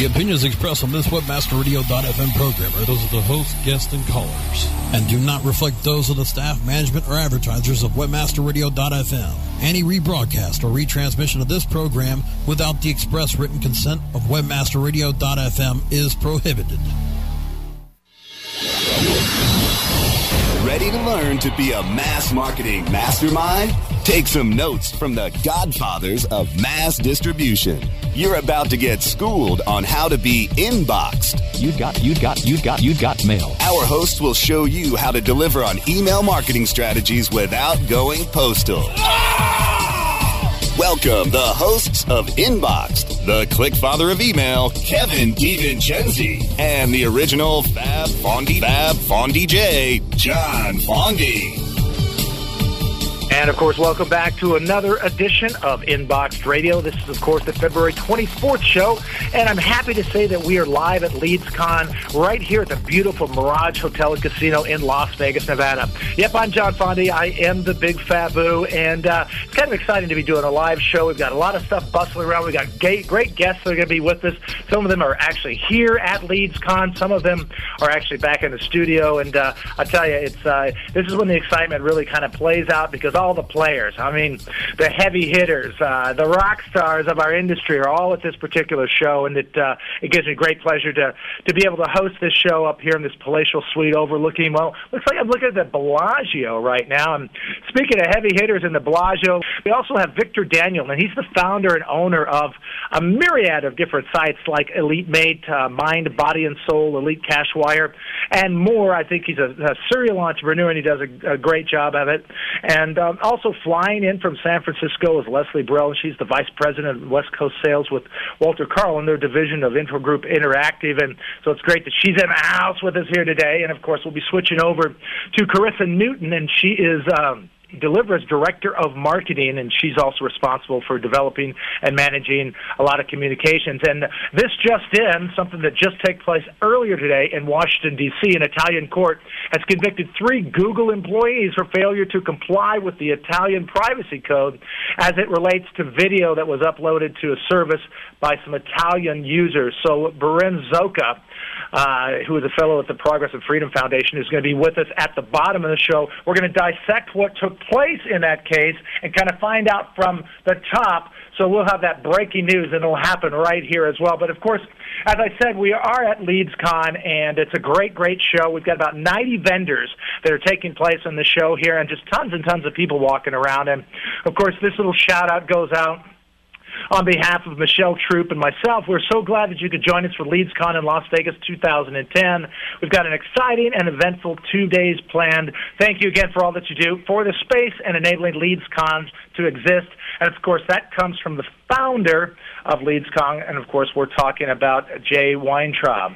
The opinions expressed on this WebmasterRadio.fm program are those of the host, guests, and callers, and do not reflect those of the staff, management, or advertisers of WebmasterRadio.fm. Any rebroadcast or retransmission of this program without the express written consent of WebmasterRadio.fm is prohibited. Ready to learn to be a mass marketing mastermind? Take some notes from the godfathers of mass distribution. You're about to get schooled on how to be inboxed. You got, you got, you got, you got mail. Our hosts will show you how to deliver on email marketing strategies without going postal. Welcome the hosts of Inboxed, the click father of email, Kevin DiVincenzi, and the original Fab Fondy Fab Fondy J, John Fondy. And of course, welcome back to another edition of Inboxed Radio. This is, of course, the February 24th show, and I'm happy to say that we are live at LeadsCon right here at the beautiful Mirage Hotel and Casino in Las Vegas, Nevada. Yep, I'm John Fondy. I am the Big Fabu, and uh, it's kind of exciting to be doing a live show. We've got a lot of stuff bustling around. We've got great, great guests that are going to be with us. Some of them are actually here at LeadsCon. Some of them are actually back in the studio, and uh, I tell you, it's uh, this is when the excitement really kind of plays out because all the players. I mean, the heavy hitters, uh, the rock stars of our industry are all at this particular show, and it uh, it gives me great pleasure to to be able to host this show up here in this palatial suite overlooking. Well, looks like I'm looking at the Bellagio right now. And speaking of heavy hitters in the Bellagio, we also have Victor Daniel, and he's the founder and owner of a myriad of different sites like Elite Mate, uh, Mind, Body and Soul, Elite Cashwire, and more. I think he's a, a serial entrepreneur, and he does a, a great job of it. And um, also flying in from San Francisco is Leslie Burrell. She's the vice president of West Coast Sales with Walter Karl in their division of Infogroup Interactive. And so it's great that she's in the house with us here today. And of course, we'll be switching over to Carissa Newton, and she is. Um, Delivra's director of marketing, and she's also responsible for developing and managing a lot of communications. And this just in, something that just took place earlier today in Washington, D.C., an Italian court has convicted three Google employees for failure to comply with the Italian privacy code as it relates to video that was uploaded to a service by some Italian users. So, Berin Szoka uh, who is a fellow at the Progress and Freedom Foundation, is going to be with us at the bottom of the show. We're going to dissect what took place in that case and kind of find out from the top. So we'll have that breaking news, and it'll happen right here as well. But of course, as I said, we are at LeadsCon, and it's a great, great show. We've got about 90 vendors that are taking place on the show here, and just tons and tons of people walking around. And of course, this little shout out goes out on behalf of Michelle Troop and myself, we're so glad that you could join us for LeadsCon in Las Vegas 2010. We've got an exciting and eventful two days planned. Thank you again for all that you do for the space and enabling LeadsCon to exist. And of course, that comes from the founder of LeadsCon, and of course, we're talking about Jay Weintraub.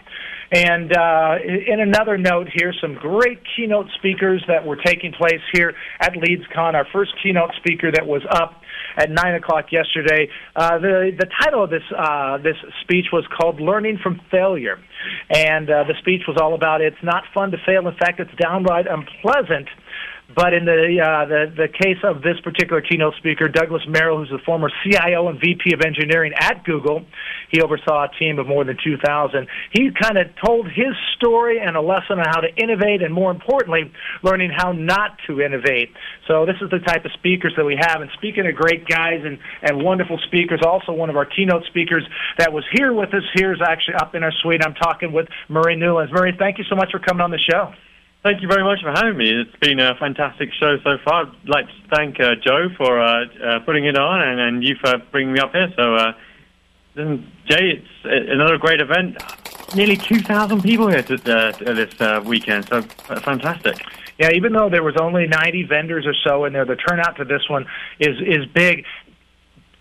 And uh, in another note here, some great keynote speakers that were taking place here at LeadsCon. Our first keynote speaker that was up at nine o'clock yesterday. Uh, the the title of this uh, this speech was called "Learning from Failure," and uh, the speech was all about it's not fun to fail. In fact, it's downright unpleasant but in the, uh, the the case of this particular keynote speaker, Douglas Merrill, who's the former CIO and VP of engineering at Google, he oversaw a team of more than 2,000. He kind of told his story and a lesson on how to innovate, and more importantly, learning how not to innovate. So this is the type of speakers that we have. And speaking of great guys and and wonderful speakers, also one of our keynote speakers that was here with us here is actually up in our suite. I'm talking with Murray Newlands. Murray, thank you so much for coming on the show. Thank you very much for having me. It's been a fantastic show so far. I'd like to thank uh, Joe for uh, uh, putting it on and, and, you for bringing me up here. So, uh, Jay, it's another great event. Nearly 2,000 people here to, uh, this uh, weekend, so fantastic. Yeah, even though there was only 90 vendors or so in there, the turnout to this one is is big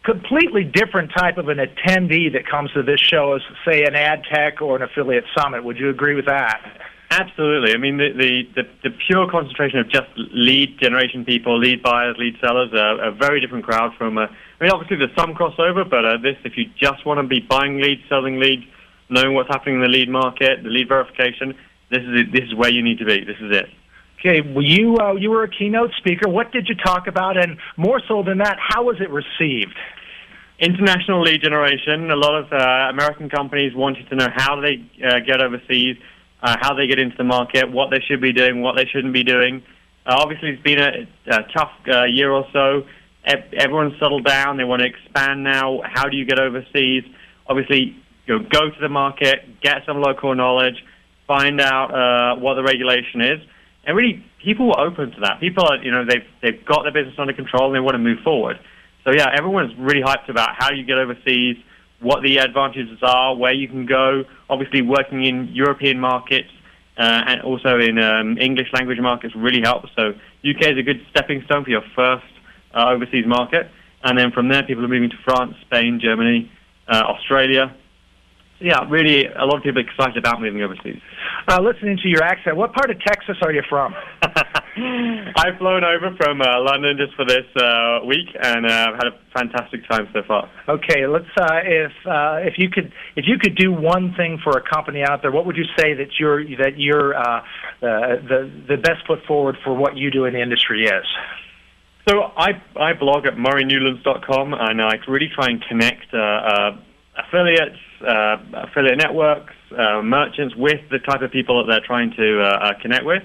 completely different type of an attendee that comes to this show as, say, an ad tech or an affiliate summit. Would you agree with that? Absolutely. I mean, the, the, the, the, pure concentration of just lead generation people, lead buyers, lead sellers, are a very different crowd from. Uh, I mean, obviously there's some crossover, but uh, this, if you just want to be buying leads, selling leads, knowing what's happening in the lead market, the lead verification, this is it, this is where you need to be. This is it. Okay, well, you uh, you were a keynote speaker. What did you talk about, and more so than that, how was it received? international lead generation. A lot of uh, American companies wanted to know how they uh, get overseas, uh, how they get into the market, what they should be doing, what they shouldn't be doing. Uh, obviously, it's been a, a tough uh, year or so. Everyone's settled down. They want to expand now. How do you get overseas? Obviously, you know, go to the market, get some local knowledge, find out uh, what the regulation is, and really, people were open to that. People are, you know, they've they've got their business under control and they want to move forward. So yeah, everyone's really hyped about how you get overseas, what the advantages are, where you can go. Obviously, working in European markets uh, and also in um, English language markets really helps. So UK is a good stepping stone for your first uh, overseas market, and then from there, people are moving to France, Spain, Germany, uh, Australia. So yeah, really, a lot of people are excited about moving overseas. Uh, listening to your accent, what part of Texas are you from? I've flown over from uh, London just for this uh, week, and uh, I've had a fantastic time so far. Okay, let's. Uh, if uh, if you could if you could do one thing for a company out there, what would you say that your that your uh, the the best foot forward for what you do in the industry is? So I I blog at murraynewlands.com, and I really try and connect uh, uh, affiliates, uh, affiliate networks, uh, merchants with the type of people that they're trying to connect with.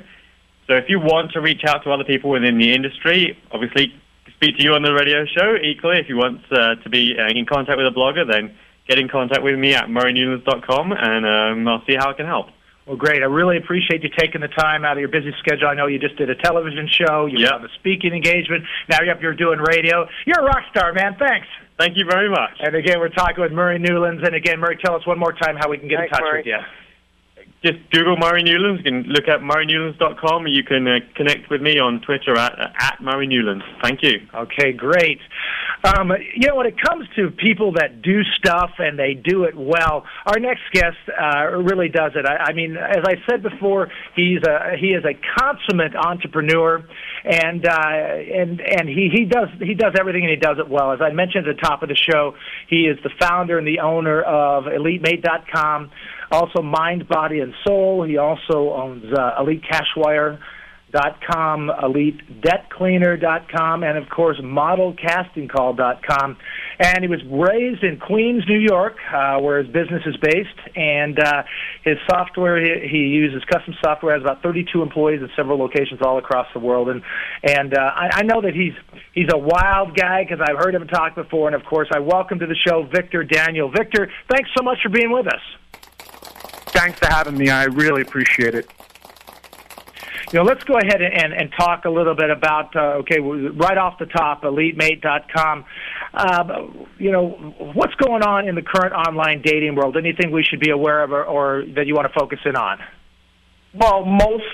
So if you want to reach out to other people within the industry, obviously speak to you on the radio show. Equally, if you want uh, to be uh, in contact with a blogger, then get in contact with me at murraynewlands.com, and um, I'll see how I can help. Well, great. I really appreciate you taking the time out of your busy schedule. I know you just did a television show. You yep. have a speaking engagement. Now you're up here doing radio. You're a rock star, man. Thanks. Thank you very much. And again, we're talking with Murray Newlands. And again, Murray, tell us one more time how we can get Thanks, in touch Murray. with you just Google Murray Newlands. You can look at murraynewlands.com. And you can uh, connect with me on Twitter at, at Murray Newlands. Thank you. Okay, great. Um, you know, when it comes to people that do stuff and they do it well, our next guest uh, really does it. I, I mean, as I said before, he's a he is a consummate entrepreneur, and uh, and and he he does he does everything and he does it well. As I mentioned at the top of the show, he is the founder and the owner of EliteMate.com also Mind, Body, and Soul. He also owns uh, Elite Cashwire. Dot com, EliteDebtCleaner.com, and of course ModelCastingCall.com. And he was raised in Queens, New York, uh, where his business is based. And uh, his software, he, he uses custom software, has about 32 employees in several locations all across the world. And and uh, I, I know that he's he's a wild guy because I've heard him talk before. And of course, I welcome to the show Victor Daniel. Victor, thanks so much for being with us thanks for having me. I really appreciate it. You know, let's go ahead and, and, talk a little bit about, uh, okay, right off the top, EliteMate.com. Uh, you know, what's going on in the current online dating world? Anything we should be aware of or, or that you want to focus in on? Well, most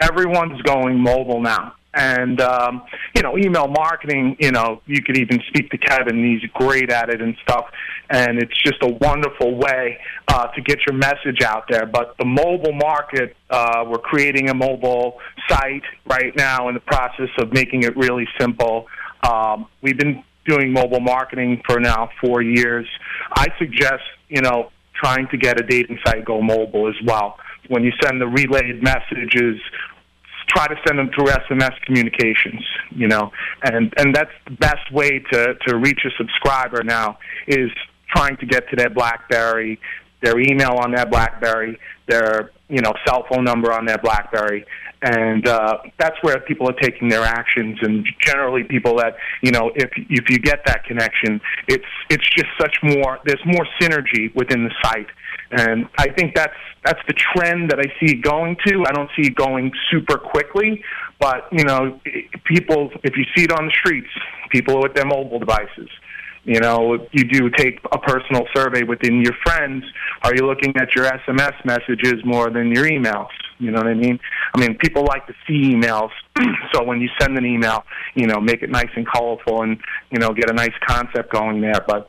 everyone's going mobile now and um, you know email marketing you know you could even speak to kevin. He's great at it and stuff. And it's just a wonderful way uh, to get your message out there. But the mobile market uh, we're creating a mobile site right now in the process of making it really simple. Um, we've been doing mobile marketing for now four years. I suggest you know trying to get a dating site go mobile as well. When you send the relayed messages try to send them through SMS communications, you know, and and that's the best way to to reach a subscriber now is trying to get to their BlackBerry, their email on their BlackBerry, their you know cell phone number on their BlackBerry, and uh, that's where people are taking their actions. And generally, people that you know, if if you get that connection, it's it's just such more. There's more synergy within the site, and I think that's that's the trend that I see going to. I don't see it going super quickly, but you know, people if you see it on the streets, people with their mobile devices. You know, you do take a personal survey within your friends. Are you looking at your SMS messages more than your emails? You know what I mean? I mean, people like to see emails. so when you send an email, you know, make it nice and colorful and, you know, get a nice concept going there. But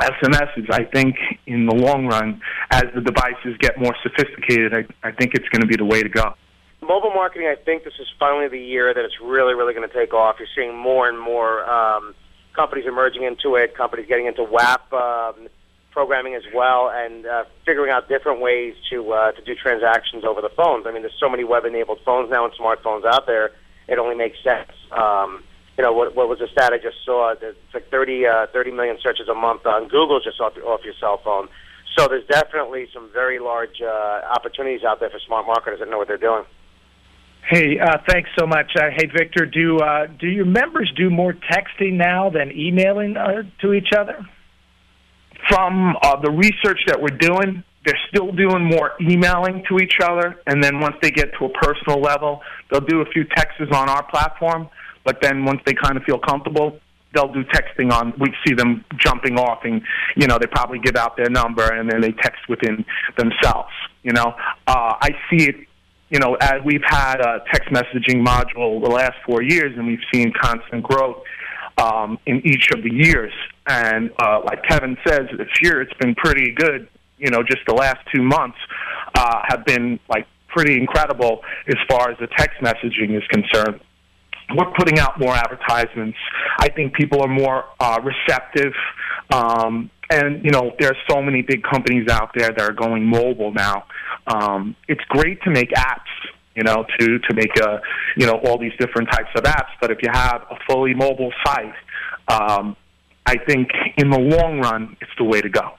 SMS is, I think, in the long run, as the devices get more sophisticated, I, I think it's going to be the way to go. Mobile marketing, I think this is finally the year that it's really, really going to take off. You're seeing more and more um, companies emerging into it, companies getting into WAP um, programming as well, and uh, figuring out different ways to uh, to do transactions over the phones. I mean, there's so many web-enabled phones now and smartphones out there. It only makes sense um, you know, what, what was the stat I just saw? It's like 30, uh, 30 million searches a month on Google just off, off your cell phone. So there's definitely some very large uh, opportunities out there for smart marketers that know what they're doing. Hey, uh, thanks so much. Uh, hey, Victor, do uh, do your members do more texting now than emailing uh, to each other? From uh, the research that we're doing, they're still doing more emailing to each other, and then once they get to a personal level, they'll do a few texts on our platform. But then once they kind of feel comfortable, they'll do texting on. We see them jumping off, and you know they probably give out their number, and then they text within themselves. You know, uh, I see it. You know, as we've had a text messaging module the last four years, and we've seen constant growth um, in each of the years. And uh, like Kevin says, this year it's been pretty good. You know, just the last two months uh, have been like pretty incredible as far as the text messaging is concerned we're putting out more advertisements. I think people are more uh, receptive. Um, and you know, there are so many big companies out there that are going mobile now. Um, it's great to make apps, you know, to to make a, you know, all these different types of apps. But if you have a fully mobile site, um, I think in the long run, it's the way to go.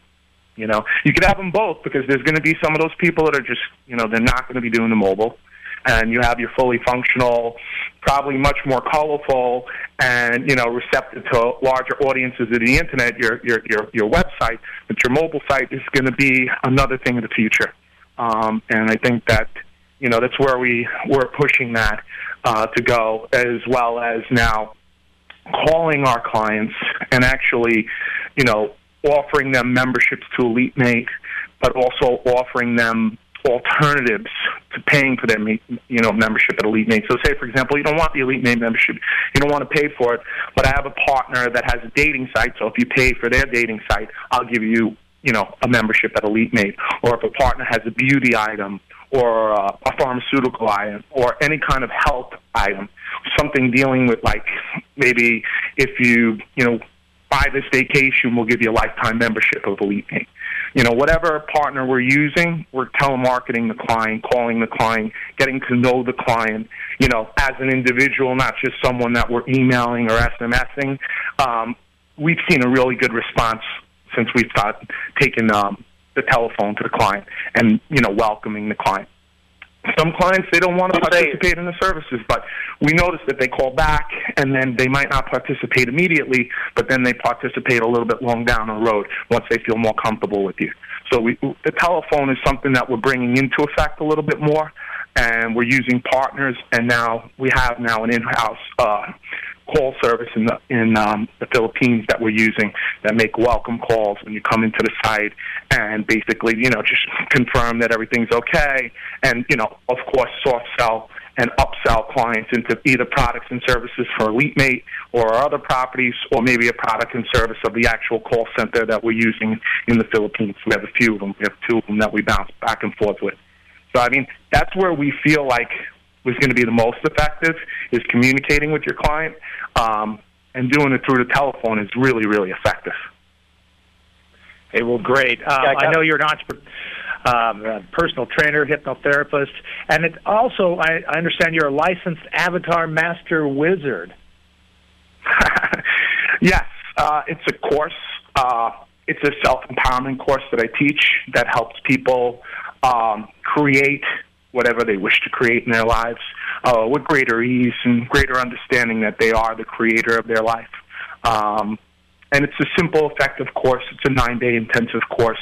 You know, you could have them both because there's going to be some of those people that are just, you know, they're not going to be doing the mobile and you have your fully functional, probably much more colorful and you know receptive to larger audiences of the internet. Your your your your website, but your mobile site is going to be another thing in the future. Um, and I think that you know that's where we we're pushing that uh, to go, as well as now calling our clients and actually, you know, offering them memberships to EliteMate, but also offering them alternatives to paying for their you know membership at Elite EliteMate. So, say for example, you don't want the Elite EliteMate membership, you don't want to pay for it, but I have a partner that has a dating site. So, if you pay for their dating site, I'll give you you know a membership at Elite EliteMate. Or if a partner has a beauty item or uh, a pharmaceutical item or any kind of health item, something dealing with like maybe if you you know buy this vacation, we'll give you a lifetime membership of Elite EliteMate you know, whatever partner we're using, we're telemarketing the client, calling the client, getting to know the client, you know, as an individual, not just someone that we're emailing or SMSing. Um, we've seen a really good response since we've started taking um, the telephone to the client and, you know, welcoming the client. Some clients they don't want to participate in the services, but we notice that they call back and then they might not participate immediately, but then they participate a little bit long down the road once they feel more comfortable with you. So we, the telephone is something that we're bringing into effect a little bit more, and we're using partners, and now we have now an in-house uh, call service in the in um, the Philippines that we're using that make welcome calls when you come into the site and basically you know just confirm that everything's okay and you know of course soft sell and upsell clients into either products and services for EliteMate or other properties, or maybe a product and service of the actual call center that we're using in the Philippines. We have a few of them. We have two of them that we bounce back and forth with. So, I mean, that's where we feel like was going to be the most effective is communicating with your client, um, and doing it through the telephone is really, really effective. Hey, well, great. Uh, I know you're an entrepreneur. Um, a personal trainer, hypnotherapist, and it also I, I understand you're a licensed avatar master wizard. yes, uh, it's a course. Uh, it's a self empowerment course that I teach that helps people um, create whatever they wish to create in their lives uh, with greater ease and greater understanding that they are the creator of their life. Um, and it's a simple, effective course. It's a nine day intensive course.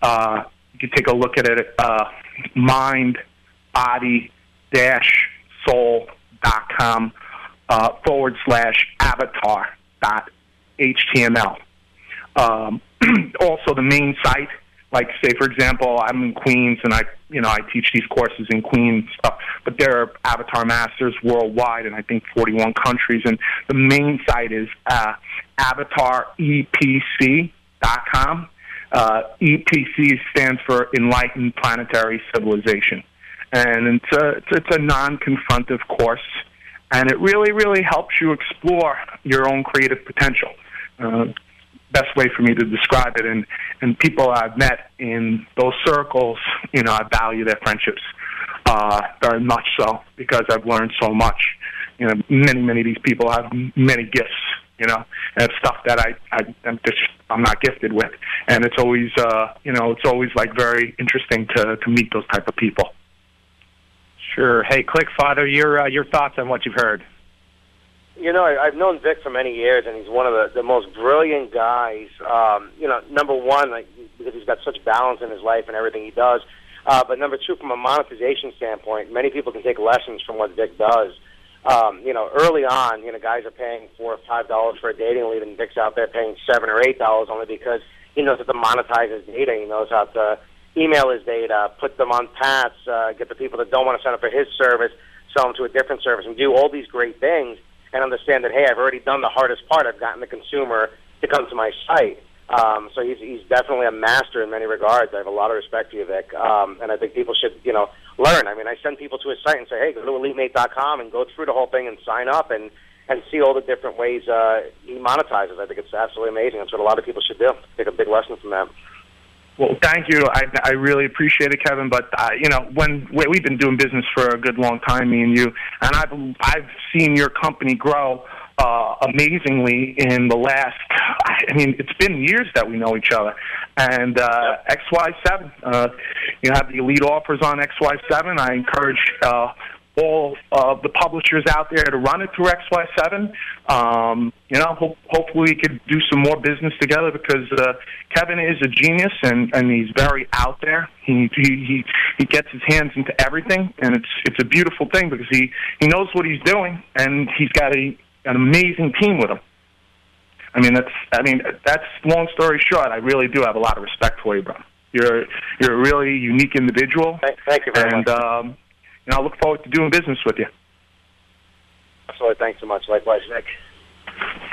Uh, you can take a look at it uh, mind, body, dash, soul.com uh, forward slash avatar dot html. Um, also, the main site like say for example i'm in queens and i you know i teach these courses in queens uh, but there are avatar masters worldwide in i think 41 countries. And the main site is uh, avatarepc.com uh, epc stands for enlightened planetary civilization. And it's a it's, it's a non-confrontive course and it really really helps you explore your own creative potential. Uh, best way for me to describe it. And and people I've met in those circles, you know, I value their friendships uh, very much so because I've learned so much. you know, many many of these people have many gifts. You know, and stuff that I, I I'm just I'm not gifted with, and it's always uh, you know it's always like very interesting to to meet those type of people. Sure. Hey, Click Father, your uh, your thoughts on what you've heard? You know, I've known Vic for many years, and he's one of the, the most brilliant guys. Um, you know, number one, like, because he's got such balance in his life and everything he does. Uh, but number two, from a monetization standpoint, many people can take lessons from what Vic does. Um, you know, early on, you know, guys are paying four or five dollars for a dating lead, and Vic's out there paying seven or eight dollars only because he knows how to monetize his data. He knows how to email his data, put them on paths, uh, get the people that don't want to sign up for his service, sell them to a different service, and do all these great things and understand that hey, I've already done the hardest part. I've gotten the consumer to come to my site. Um, so he's he's definitely a master in many regards. I have a lot of respect for you, Vic, um, and I think people should you know learn. I mean, I send people to his site and say, hey, go to EliteMate.com and go through the whole thing and sign up and and see all the different ways uh, he monetizes. I think it's absolutely amazing. That's what a lot of people should do. Take a big lesson from that. Well, thank you. I, I really appreciate it, Kevin. But uh, you know, when we- we've been doing business for a good long time, me and you, and I've I've seen your company grow uh, amazingly in the last. I mean, it's been years that we know each other. And uh, XY7, uh, you have the elite offers on XY7. I encourage. Uh, all of the publishers out there to run it through XY7. Um, you know, ho- hopefully we could do some more business together because uh, Kevin is a genius and, and he's very out there. He, he he he gets his hands into everything, and it's it's a beautiful thing because he he knows what he's doing and he's got a an amazing team with him. I mean, that's I mean that's long story short. I really do have a lot of respect for you, bro. You're you're a really unique individual. Thank, thank you very and much. um, know, I look forward to doing business with you. Absolutely. Thanks so much. Likewise, Vic.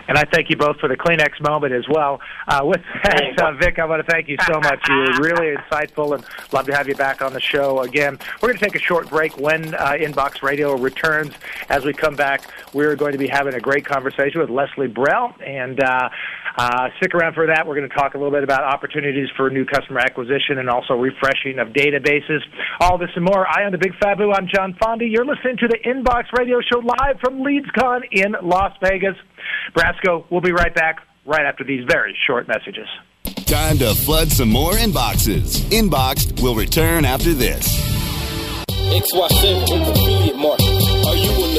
And I thank you both for the Kleenex moment as well. Uh, with that, uh, Vic, I want to thank you so much. You were really insightful and love to have you back on the show again. We're going to take a short break when uh, Inbox Radio returns. As we come back, we're going to be having a great conversation with Leslie Brell. And uh, uh, stick around for that. We're going to talk a little bit about opportunities for new customer acquisition and also refreshing of databases. All this and more. I am the Big Fabu. I'm John Fondy. You're listening to the Inbox Radio Show live from LeadsCon in Las Vegas. Brasco, we'll be right back right after these very short messages. Time to flood some more inboxes. Inboxed will return after this. XY7 is affiliate market. Are you an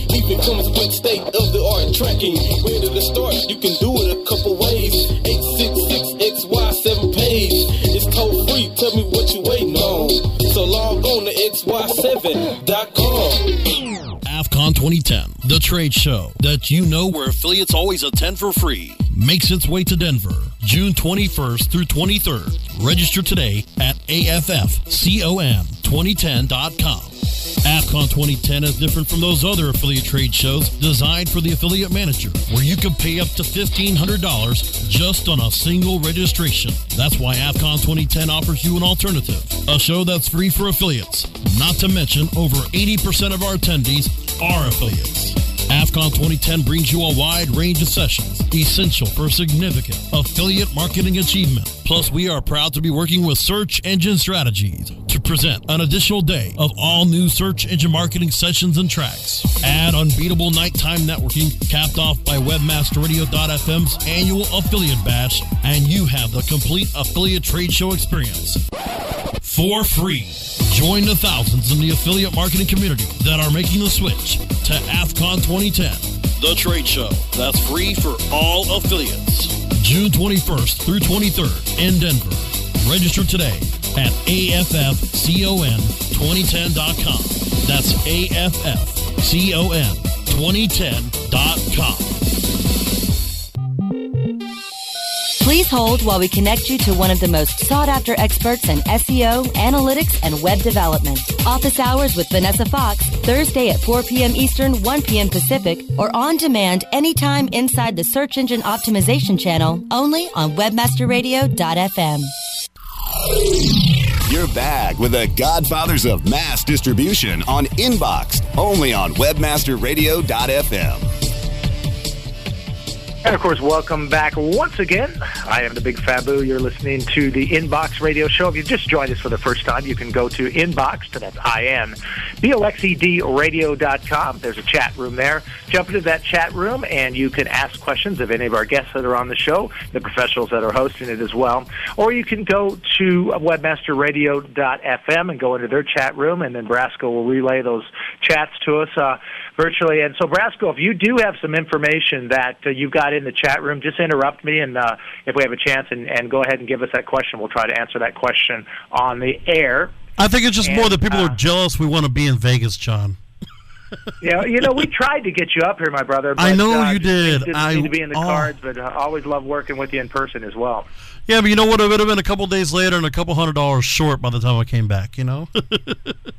State of the art tracking. Where to the start? You can do it a couple ways. 866 XY7 page. It's toll free. Tell me what you waiting on. So log on to XY7.com. AFCON 2010, the trade show that you know where affiliates always attend for free, makes its way to Denver June 21st through 23rd. Register today at AFFCON2010.com. AFCON 2010 is different from those other affiliate trade shows designed for the affiliate manager, where you can pay up to $1,500 just on a single registration. That's why AFCON 2010 offers you an alternative, a show that's free for affiliates. Not to mention, over 80% of our attendees are affiliates. AFCON 2010 brings you a wide range of sessions, essential for significant affiliate marketing achievement. Plus, we are proud to be working with Search Engine Strategies to present an additional day of all new search engine marketing sessions and tracks. Add unbeatable nighttime networking, capped off by WebmasterRadio.fm's annual affiliate bash, and you have the complete affiliate trade show experience for free. Join the thousands in the affiliate marketing community that are making the switch to AFCON 2010, the trade show that's free for all affiliates. June 21st through 23rd in Denver. Register today at AFFCON2010.com. That's AFFCON2010.com. Please hold while we connect you to one of the most sought after experts in SEO, analytics, and web development. Office hours with Vanessa Fox, Thursday at 4 p.m. Eastern, 1 p.m. Pacific, or on demand anytime inside the Search Engine Optimization channel, only on WebmasterRadio.fm. You're back with the Godfathers of Mass Distribution on Inbox, only on WebmasterRadio.fm. And of course, welcome back once again. I am the Big Fabu. You're listening to the Inbox Radio Show. If you just joined us for the first time, you can go to Inbox, that's I-N, B-O-X-E-D radio.com. There's a chat room there. Jump into that chat room and you can ask questions of any of our guests that are on the show, the professionals that are hosting it as well. Or you can go to webmasterradio.fm and go into their chat room and then Brasco will relay those chats to us uh, virtually. And so, Brasco, if you do have some information that uh, you've got in the chat room, just interrupt me, and uh, if we have a chance, and, and go ahead and give us that question. We'll try to answer that question on the air. I think it's just And, more that people uh, are jealous we want to be in Vegas, John. Yeah, you know, we tried to get you up here, my brother. But, I know uh, you did. Didn't I- seem to be in the oh. cards, but I always love working with you in person as well. Yeah, but you know what? It would have been a couple days later and a couple hundred dollars short by the time I came back. You know?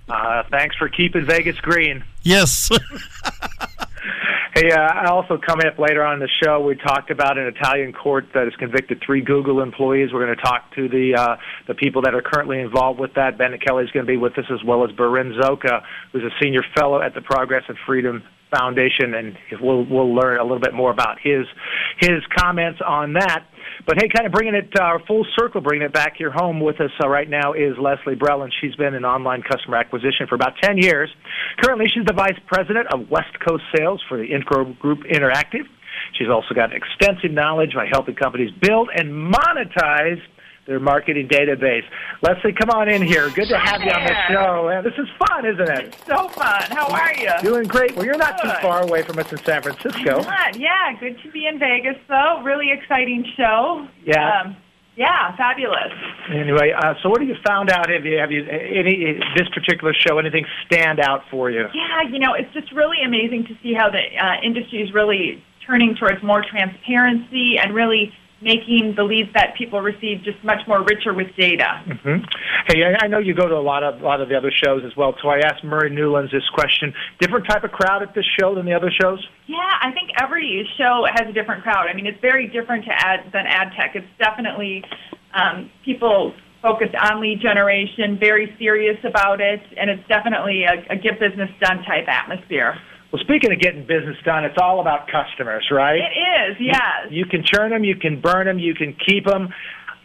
Uh, thanks for keeping Vegas green. yes. Hey, uh, also coming up later on in the show, we talked about an Italian court that has convicted three Google employees. We're going to talk to the uh, the people that are currently involved with that. Ben Kelly is going to be with us as well as Berin Szoka, who's a senior fellow at the Progress and Freedom Foundation, and we'll we'll learn a little bit more about his his comments on that. But hey, kind of bringing it uh, full circle, bringing it back here home with us uh, right now is Leslie Brell, and she's been in online customer acquisition for about 10 years. Currently, she's the vice president of West Coast sales for the Infogroup Interactive. She's also got extensive knowledge by helping companies build and monetize their marketing database. Leslie, come on in here. Good to have you on the show. Uh, this is fun, isn't it? So fun. How are you? Doing great. Well, you're not too far away from us in San Francisco. Good. Yeah, good to be in Vegas, though. Really exciting show. Yeah. Um, yeah, fabulous. Anyway, uh, so what have you found out? Have you have you any this particular show? Anything stand out for you? Yeah, you know, it's just really amazing to see how the uh, industry is really turning towards more transparency and really making the leads that people receive just much more richer with data. hmm Hey, I, I know you go to a lot of a lot of the other shows as well. So I asked Murray Newlands this question: different type of crowd at this show than the other shows? Yeah, I think every show has a different crowd. I mean, it's very different to ad than ad tech. It's definitely um, people focused on lead generation, very serious about it, and it's definitely a, a get business done type atmosphere. Well, speaking of getting business done, it's all about customers, right? It is, yes. You can churn them, you can burn them, you can keep them.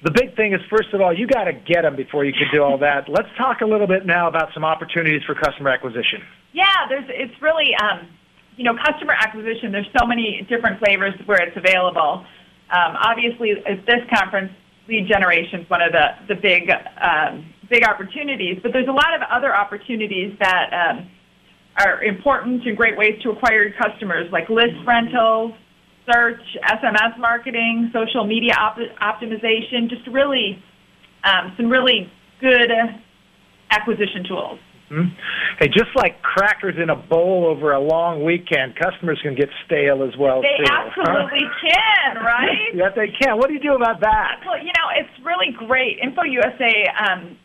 The big thing is, first of all, you got to get them before you can do all that. Let's talk a little bit now about some opportunities for customer acquisition. Yeah, there's it's really um, you know customer acquisition. There's so many different flavors where it's available. Um, obviously, at this conference, lead generation is one of the the big um, big opportunities. But there's a lot of other opportunities that um, are important and great ways to acquire customers, like list rentals, search, SMS marketing, social media op- optimization. Just really um, some really good acquisition tools. Hmm? Hey, just like crackers in a bowl over a long weekend, customers can get stale as well They too. absolutely can, right? yes, they can. What do you do about that? Well, you know, it's really great. InfoUSA um,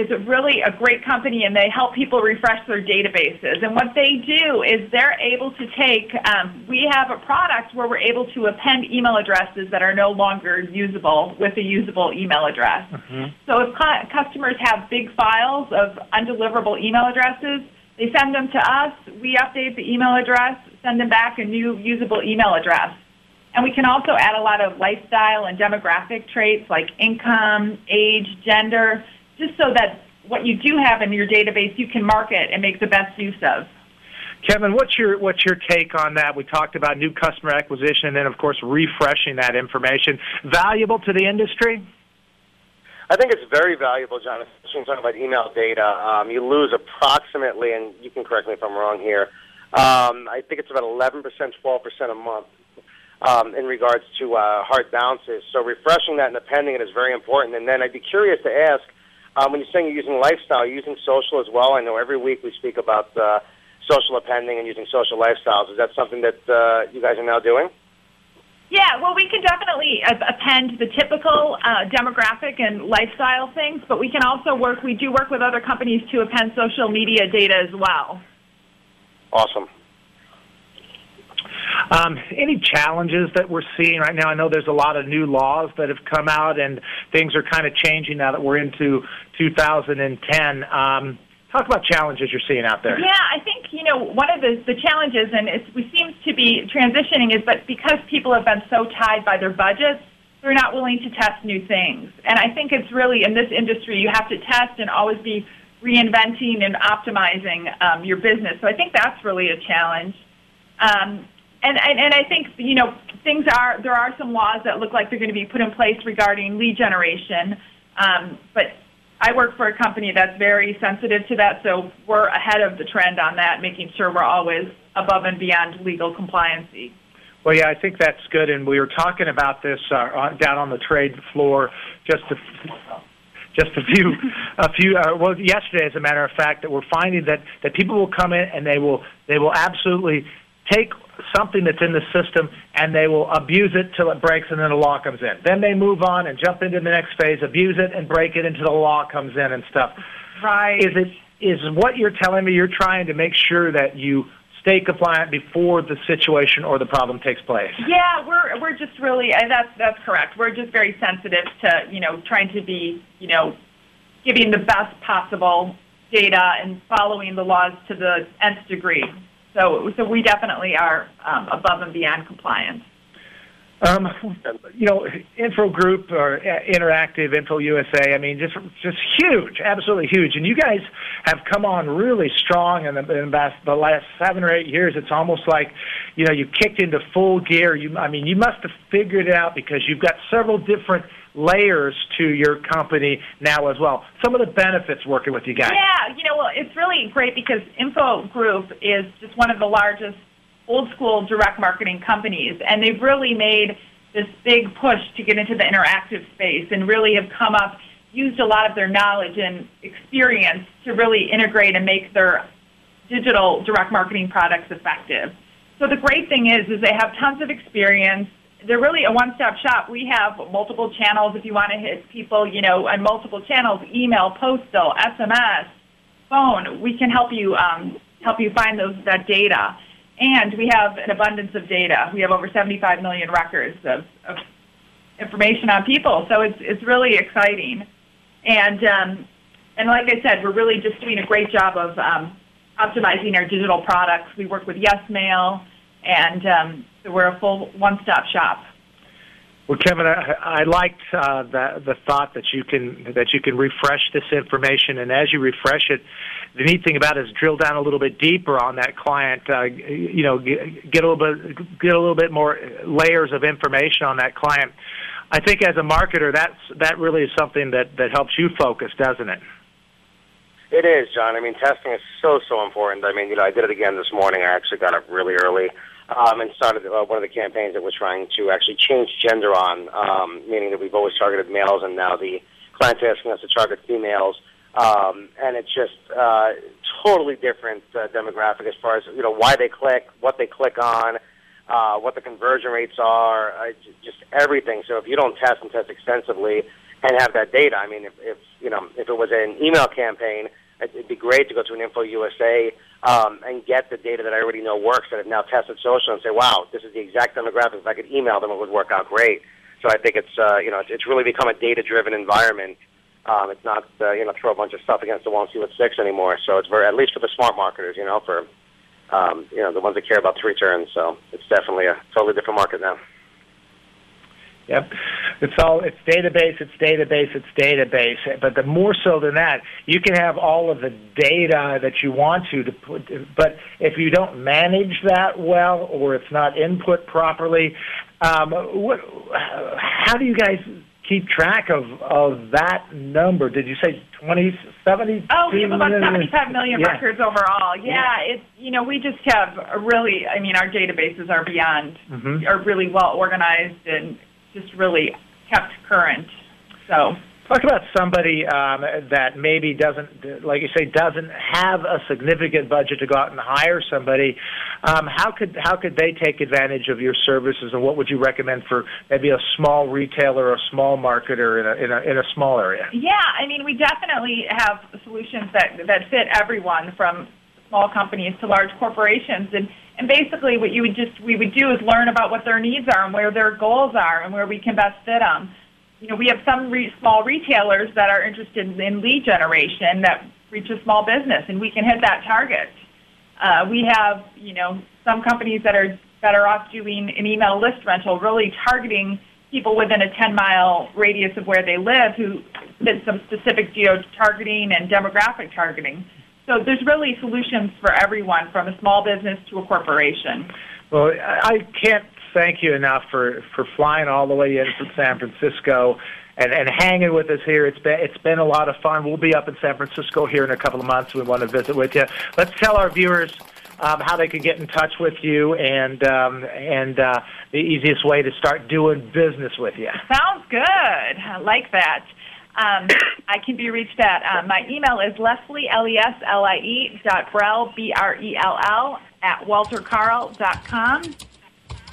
is a really a great company, and they help people refresh their databases. And what they do is they're able to take. Um, we have a product where we're able to append email addresses that are no longer usable with a usable email address. So if cu- customers have big files of undeliverable email addresses, they send them to us. We update the email address, send them back a new usable email address. And we can also add a lot of lifestyle and demographic traits like income, age, gender, just so that what you do have in your database you can market and make the best use of. Kevin, what's your what's your take on that? We talked about new customer acquisition, and then of course refreshing that information. Valuable to the industry. I think it's very valuable, John, especially when talking about email data. Um, you lose approximately, and you can correct me if I'm wrong here, um, I think it's about 11%, 12% a month um, in regards to uh, hard bounces. So refreshing that and appending it is very important. And then I'd be curious to ask, um, when you're saying you're using lifestyle, you're using social as well. I know every week we speak about uh, social appending and using social lifestyles. Is that something that uh, you guys are now doing? Yeah, well, we can definitely append the typical uh, demographic and lifestyle things, but we can also work. We do work with other companies to append social media data as well. Awesome. Um, any challenges that we're seeing right now? I know there's a lot of new laws that have come out, and things are kind of changing now that we're into 2010. Um, talk about challenges you're seeing out there. Yeah, I think you know one of the the challenges, and we seems to be transitioning, is but because people have been so tied by their budgets, they're not willing to test new things. And I think it's really in this industry you have to test and always be reinventing and optimizing um, your business. So I think that's really a challenge. Um, and, and and I think you know things are there are some laws that look like they're going to be put in place regarding lead generation, um, but I work for a company that's very sensitive to that, so we're ahead of the trend on that, making sure we're always above and beyond legal compliancy. Well, yeah, I think that's good, and we were talking about this uh, down on the trade floor just a, just a few, a few. Uh, well, yesterday, as a matter of fact, that we're finding that that people will come in and they will they will absolutely take something that's in the system and they will abuse it till it breaks and then the law comes in. Then they move on and jump into the next phase, abuse it and break it until the law comes in and stuff. Right. Is it is what you're telling me you're trying to make sure that you stay compliant before the situation or the problem takes place? Yeah, we're we're just really and that's that's correct. We're just very sensitive to, you know, trying to be, you know, giving the best possible data and following the laws to the nth degree. So, so we definitely are um, above and beyond compliance. Um, you know, Info Group or Interactive Info USA. I mean, just just huge, absolutely huge. And you guys have come on really strong in the, in the last seven or eight years. It's almost like, you know, you kicked into full gear. You, I mean, you must have figured it out because you've got several different layers to your company now as well. Some of the benefits working with you guys. Yeah, you know, well, it's really great because Info Group is just one of the largest old school direct marketing companies, and they've really made this big push to get into the interactive space and really have come up, used a lot of their knowledge and experience to really integrate and make their digital direct marketing products effective. So the great thing is, is they have tons of experience. They're really a one-stop shop. We have multiple channels if you want to hit people, you know, on multiple channels: email, postal, SMS, phone. We can help you um, help you find those that data. And we have an abundance of data. We have over 75 million records of, of information on people. So it's, it's really exciting. And, um, and like I said, we're really just doing a great job of um, optimizing our digital products. We work with YesMail, and um, so we're a full one-stop shop. Well, Kevin, I, I liked uh, the the thought that you can that you can refresh this information, and as you refresh it, the neat thing about it is drill down a little bit deeper on that client. Uh, you know, get, get a little bit get a little bit more layers of information on that client. I think as a marketer, that's that really is something that that helps you focus, doesn't it? It is, John. I mean, testing is so so important. I mean, you know, I did it again this morning. I actually got up really early um, and started uh, one of the campaigns that we're trying to actually change gender on, um, meaning that we've always targeted males, and now the client's are asking us to target females. Um, and it's just uh, totally different uh, demographic as far as you know why they click, what they click on, uh, what the conversion rates are, uh, just everything. So if you don't test and test extensively and have that data, I mean, if, if you know if it was an email campaign, it'd be great to go to an Info USA um, and get the data that I already know works that have now tested social and say, wow, this is the exact demographic. If I could email them, it would work out great. So I think it's uh, you know it's, really become a data-driven environment um, it's not uh, you know throw a bunch of stuff against the wall and see what sticks anymore. So it's very at least for the smart marketers, you know, for um, you know the ones that care about the returns. So it's definitely a totally different market now. Yep. It's all it's database, it's database, it's database. But the more so than that, you can have all of the data that you want to to put but if you don't manage that well or it's not input properly, um, what how do you guys keep track of of that number. Did you say 20, 70? Oh, we have about 75 million yeah. records overall. Yeah, yeah, it's you know we just have a really. I mean, our databases are beyond mm-hmm. are really well organized and just really kept current. So. Talk about somebody um, that maybe doesn't, like you say, doesn't have a significant budget to go out and hire somebody. Um, how could how could they take advantage of your services, and what would you recommend for maybe a small retailer or a small marketer in a in a, in a small area? Yeah, I mean, we definitely have solutions that that fit everyone from small companies to large corporations, and and basically what you would just we would do is learn about what their needs are and where their goals are and where we can best fit them you know, we have some re- small retailers that are interested in lead generation that reach a small business, and we can hit that target. Uh, we have, you know, some companies that are better off doing an email list rental, really targeting people within a 10 mile radius of where they live who fit some specific geo targeting and demographic targeting. So there's really solutions for everyone from a small business to a corporation. Well, I can't thank you enough for for flying all the way in from San Francisco and and hanging with us here. It's been it's been a lot of fun. We'll be up in San Francisco here in a couple of months. We want to visit with you. Let's tell our viewers um, how they can get in touch with you and um, and uh, the easiest way to start doing business with you. Sounds good. I like that. Um, I can be reached at uh, my email is Leslie L E S L I E dot Brell B R E L L at walterkarl dot com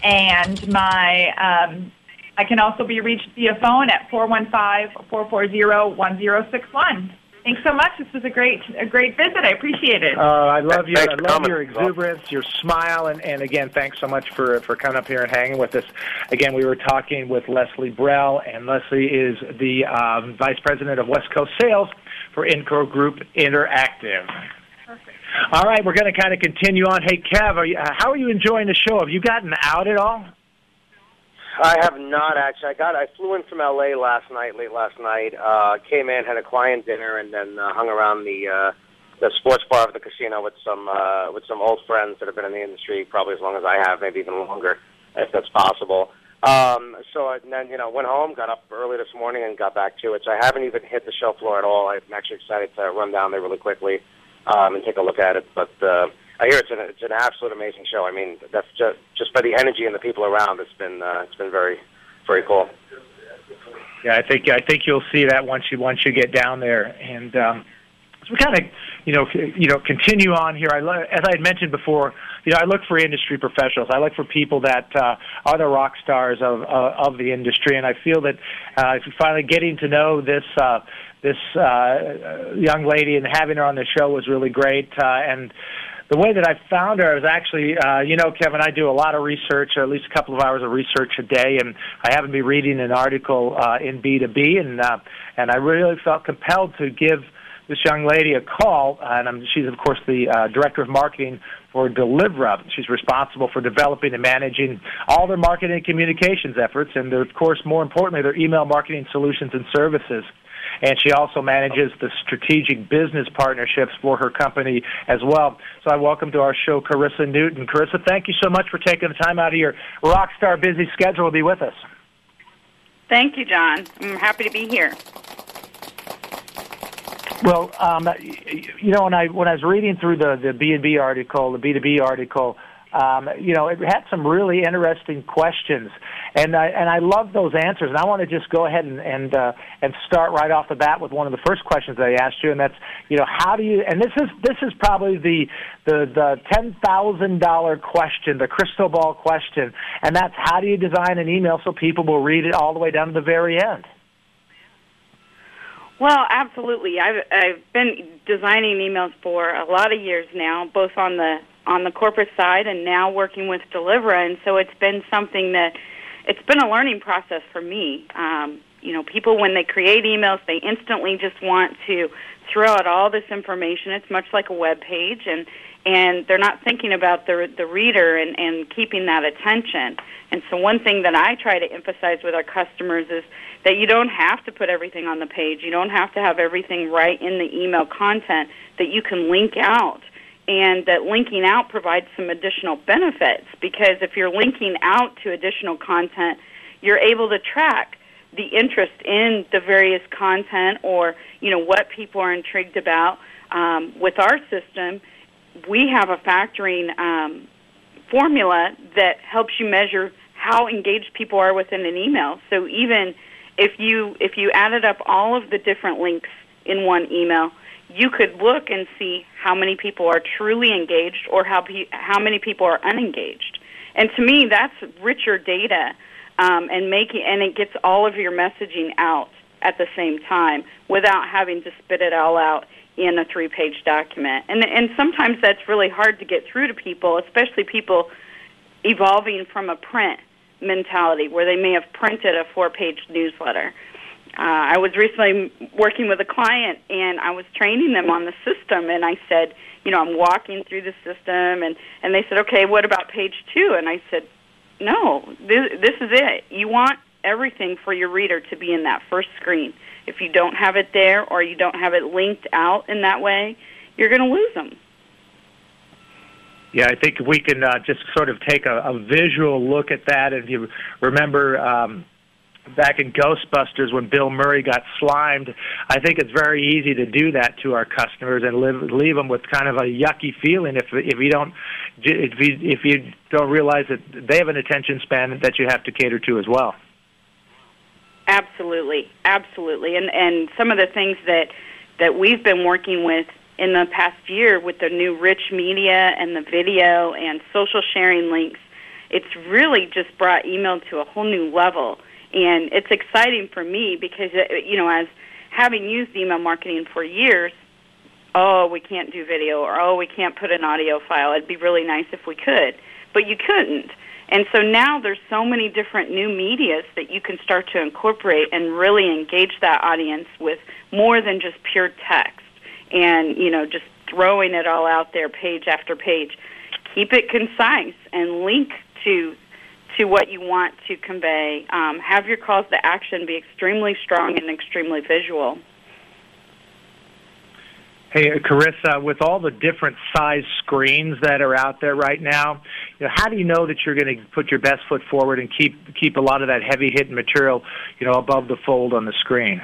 and my um, I can also be reached via phone at 415-440-1061. Thanks so much. This was a great a great visit. I appreciate it. Uh, I love you. Thanks I love coming. your exuberance, your smile, and, and again, thanks so much for for coming up here and hanging with us. Again, we were talking with Leslie Brell, and Leslie is the um, vice president of West Coast Sales for Infogroup Interactive. Perfect. All right, we're going to kind of continue on. Hey, Kev, are you, uh, how are you enjoying the show? Have you gotten out at all? I have not actually. I got. I flew in from L.A. last night, late last night. Uh, came in, had a client dinner, and then uh, hung around the uh, the sports bar of the casino with some uh, with some old friends that have been in the industry probably as long as I have, maybe even longer, if that's possible. Um, so and then you know went home, got up early this morning, and got back to it. So I haven't even hit the show floor at all. I'm actually excited to run down there really quickly um, and take a look at it. But uh, I hear it's an it's an absolute amazing show. I mean, that's just just by the energy and the people around. It's been uh, it's been very very cool. Yeah, I think I think you'll see that once you once you get down there, and um, so we kind of you know you know continue on here. I lo- as I had mentioned before, you know I look for industry professionals. I look for people that uh, are the rock stars of uh, of the industry, and I feel that uh, finally getting to know this. Uh, this uh, young lady and having her on the show was really great, uh, and the way that I found her was actually, uh, you know, Kevin, I do a lot of research, or at least a couple of hours of research a day, and I happened to be reading an article uh, in B2B, and uh, and I really felt compelled to give this young lady a call, and um, she's of course the uh, director of marketing for Delivra. She's responsible for developing and managing all their marketing and communications efforts, and of course, more importantly, their email marketing solutions and services and she also manages the strategic business partnerships for her company as well. So I welcome to our show Carissa Newton. Carissa, thank you so much for taking the time out of your rock star busy schedule to be with us. Thank you, John. I'm happy to be here. Well, um, you know, when I when I was reading through the the B and B article, the B two B article, um, you know, it had some really interesting questions, and I and I love those answers. And I want to just go ahead and and uh, and start right off the bat with one of the first questions that I asked you, and that's you know, how do you? And this is this is probably the the the ten thousand dollar question, the crystal ball question, and that's how do you design an email so people will read it all the way down to the very end? Well, absolutely. I've I've been designing emails for a lot of years now, both on the on the corporate side and now working with Delivra, and so it's been something that it's been a learning process for me. Um, you know, people when they create emails, they instantly just want to throw out all this information. It's much like a web page, and and they're not thinking about the the reader and and keeping that attention. And so, one thing that I try to emphasize with our customers is that you don't have to put everything on the page. You don't have to have everything right in the email content. That you can link out and that linking out provides some additional benefits because if you're linking out to additional content, you're able to track the interest in the various content or you know what people are intrigued about. Um, with our system, we have a factoring um, formula that helps you measure how engaged people are within an email. So even if you if you added up all of the different links in one email, you could look and see how many people are truly engaged or how pe- how many people are unengaged. And to me, that's richer data, um, and making and it gets all of your messaging out at the same time without having to spit it all out in a three-page document. And and sometimes that's really hard to get through to people, especially people evolving from a print mentality where they may have printed a four-page newsletter. Uh, I was recently working with a client and I was training them on the system and I said, you know, I'm walking through the system and and they said, "Okay, what about page 2?" And I said, "No, this this is it. You want everything for your reader to be in that first screen. If you don't have it there or you don't have it linked out in that way, you're going to lose them." Yeah, I think we can uh, just sort of take a, a visual look at that. If you remember um, back in Ghostbusters when Bill Murray got slimed, I think it's very easy to do that to our customers and live, leave them with kind of a yucky feeling if if you don't if you if you don't realize that they have an attention span that you have to cater to as well. Absolutely, absolutely, and and some of the things that that we've been working with in the past year with the new rich media and the video and social sharing links, it's really just brought email to a whole new level and it's exciting for me because uh, you know as having used email marketing for years oh we can't do video or oh we can't put an audio file. It'd be really nice if we could. But you couldn't. And so now there's so many different new medias that you can start to incorporate and really engage that audience with more than just pure text. And you know just throwing it all out there page after page. Keep it concise and link to to what you want to convey. Um, have your calls to action be extremely strong and extremely visual. Hey, Carissa, with all the different size screens that are out there right now, you know, how do you know that you're going to put your best foot forward and keep keep a lot of that heavy hitting material, you know, above the fold on the screen?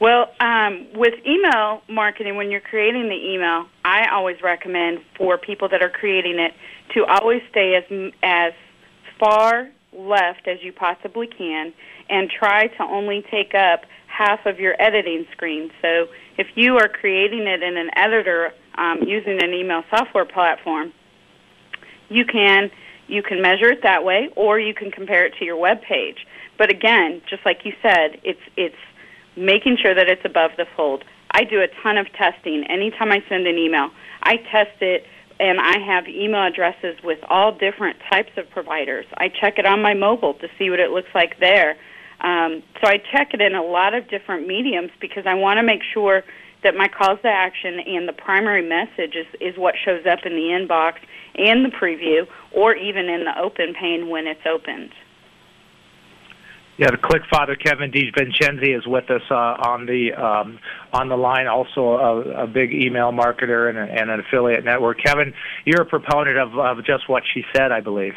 Well, um, with email marketing, when you're creating the email, I always recommend for people that are creating it to always stay as as far left as you possibly can, and try to only take up half of your editing screen. So, if you are creating it in an editor um, using an email software platform, you can you can measure it that way, or you can compare it to your web page. But again, just like you said, it's it's making sure that it's above the fold. I do a ton of testing. Anytime I send an email, I test it and I have email addresses with all different types of providers. I check it on my mobile to see what it looks like there. Um, so I check it in a lot of different mediums because I want to make sure that my calls to action and the primary message is, is what shows up in the inbox and the preview or even in the open pane when it's opened. Yeah, the Click Father Kevin DiVincenzi is with us uh, on the um, on the line. Also, a, a big email marketer and, a, and, an affiliate network. Kevin, you're a proponent of, of just what she said, I believe.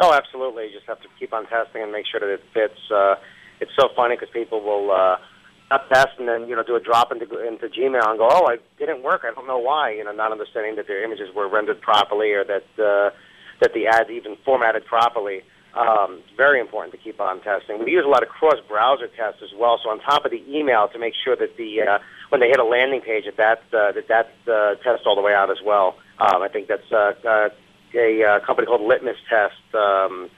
Oh, absolutely. You just have to keep on testing and make sure that it fits. Uh, it's so funny because people will uh, not test and then you know do a drop into into Gmail and go, "Oh, it didn't work. I don't know why." You know, not understanding that their images were rendered properly or that uh, that the ads even formatted properly. Um, very important to keep on testing. We use a lot of cross-browser tests as well. So on top of the email, to make sure that the uh, when they hit a landing page, that that uh, that that uh, test all the way out as well. Um, I think that's uh, uh, a uh, company called Litmus Test um,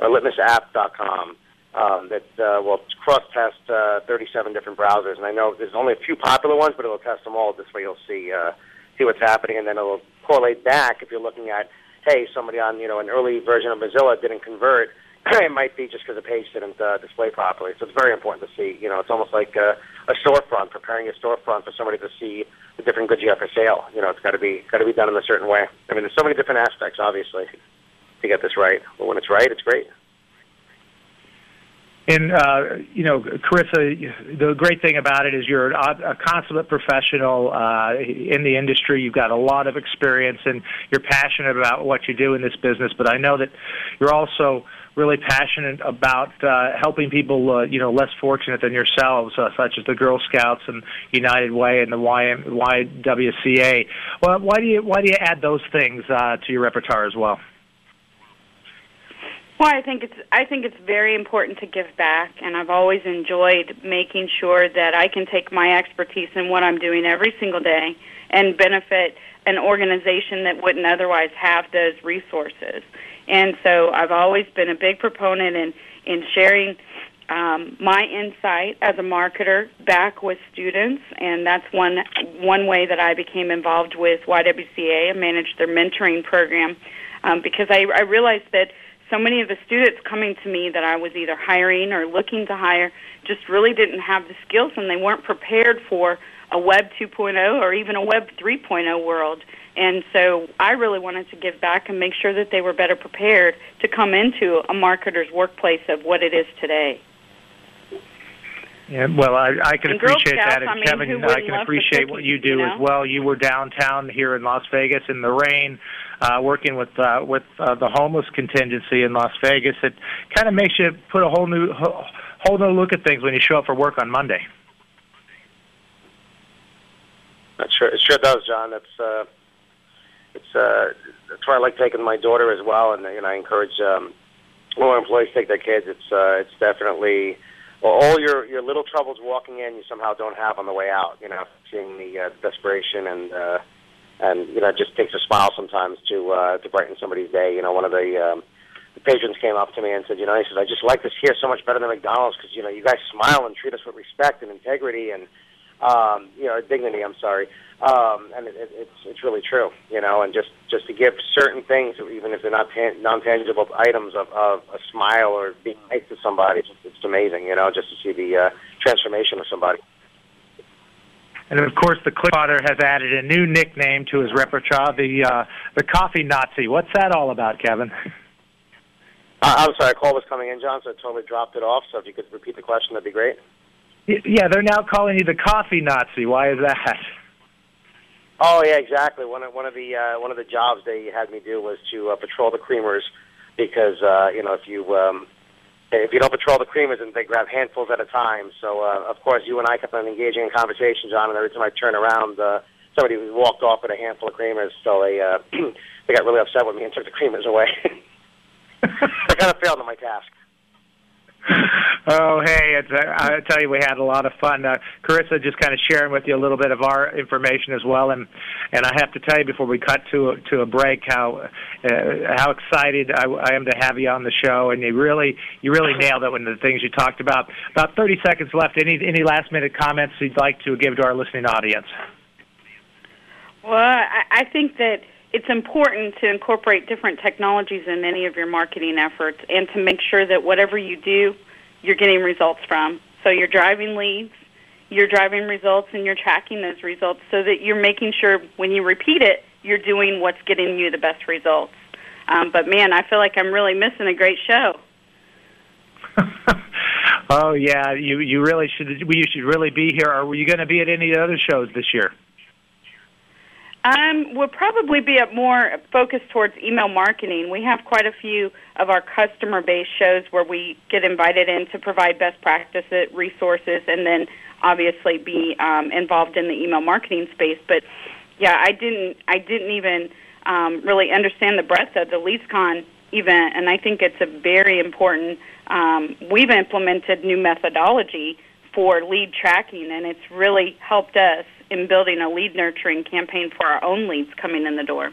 or LitmusApp.com um, that uh, will cross-test uh, 37 different browsers. And I know there's only a few popular ones, but it'll test them all. This way, you'll see uh, see what's happening, and then it'll correlate back if you're looking at hey, somebody on you know an early version of Mozilla didn't convert, it might be just because the page didn't uh, display properly. So it's very important to see. You know, it's almost like a, a storefront, preparing a storefront for somebody to see the different goods you have for sale. You know, it's got to be got to be done in a certain way. I mean, there's so many different aspects, obviously, to get this right. But when it's right, it's great. And uh, you know, Carissa, the great thing about it is you're a, consummate professional uh, in the industry. You've got a lot of experience, and you're passionate about what you do in this business. But I know that you're also really passionate about uh, helping people, uh, you know, less fortunate than yourselves, uh, such as the Girl Scouts and United Way and the YM, YWCA. Well, why do you why do you add those things uh, to your repertoire as well? Well, I think it's I think it's very important to give back, and I've always enjoyed making sure that I can take my expertise in what I'm doing every single day and benefit an organization that wouldn't otherwise have those resources. And so I've always been a big proponent in in sharing um, my insight as a marketer back with students, and that's one one way that I became involved with YWCA and managed their mentoring program um, because I, I realized that so many of the students coming to me that I was either hiring or looking to hire just really didn't have the skills and they weren't prepared for a Web 2.0 or even a Web 3.0 world. And so I really wanted to give back and make sure that they were better prepared to come into a marketer's workplace of what it is today. Yeah, well, I, I can And appreciate Scouts, that, and I mean, Kevin, I can appreciate cook, what you you do know? as well. You were downtown here in Las Vegas in the rain, uh, working with uh, with uh, the homeless contingency in Las Vegas. It kind of makes you put a whole new whole new look at things when you show up for work on Monday. That sure, it sure does, John. That's uh, it's uh, that's why I like taking my daughter as well, and, and I encourage um, our employees to take their kids. It's uh, it's definitely well, all your your little troubles walking in, you somehow don't have on the way out. You know, seeing the uh, desperation and uh, and you know, it just takes a smile sometimes to uh, to brighten somebody's day. You know, one of the um, the patrons came up to me and said, you know, he says, I just like this here so much better than McDonald's because you know you guys smile and treat us with respect and integrity and um, you know dignity. I'm sorry, um, and it, it, it's it's really true. You know, and just just to give certain things, even if they're not tan- non tangible items of, of a smile or being nice to somebody, it's, it's amazing. You know, just to see the uh, transformation of somebody. And of course, the Clickfather has added a new nickname to his repertoire, the uh, the Coffee Nazi. What's that all about, Kevin? Uh, I'm sorry, a call was coming in, John, so I totally dropped it off. So if you could repeat the question, that'd be great. Yeah, they're now calling you the Coffee Nazi. Why is that? Oh yeah, exactly. One of one of the uh, one of the jobs they had me do was to uh, patrol the creamers because uh, you know if you um, if you don't patrol the creamers, then they grab handfuls at a time. So uh, of course you and I kept on engaging in conversation, John, and every time I turn around, uh, somebody walked off with a handful of creamers. So they uh, they got really upset with me and took the creamers away. I kind of failed on my task. Oh, hey! It's, uh, I tell you, we had a lot of fun. Uh, Carissa just kind of sharing with you a little bit of our information as well, and and I have to tell you before we cut to a, to a break how uh, how excited I, I am to have you on the show, and you really you really nailed it when the things you talked about. About thirty seconds left. Any any last minute comments you'd like to give to our listening audience? Well, I, I think that it's important to incorporate different technologies in any of your marketing efforts and to make sure that whatever you do, you're getting results from. So you're driving leads, you're driving results, and you're tracking those results so that you're making sure when you repeat it, you're doing what's getting you the best results. Um, but man, I feel like I'm really missing a great show. Oh yeah, you you really should you should really be here. Are you going to be at any other shows this year? Um, we'll probably be at more focused towards email marketing. We have quite a few of our customer based shows where we get invited in to provide best practices, resources, and then obviously be um, involved in the email marketing space. But yeah, I didn't I didn't even um, really understand the breadth of the LeadsCon event, and I think it's a very important. Um, we've implemented new methodology for lead tracking, and it's really helped us in building a lead nurturing campaign for our own leads coming in the door.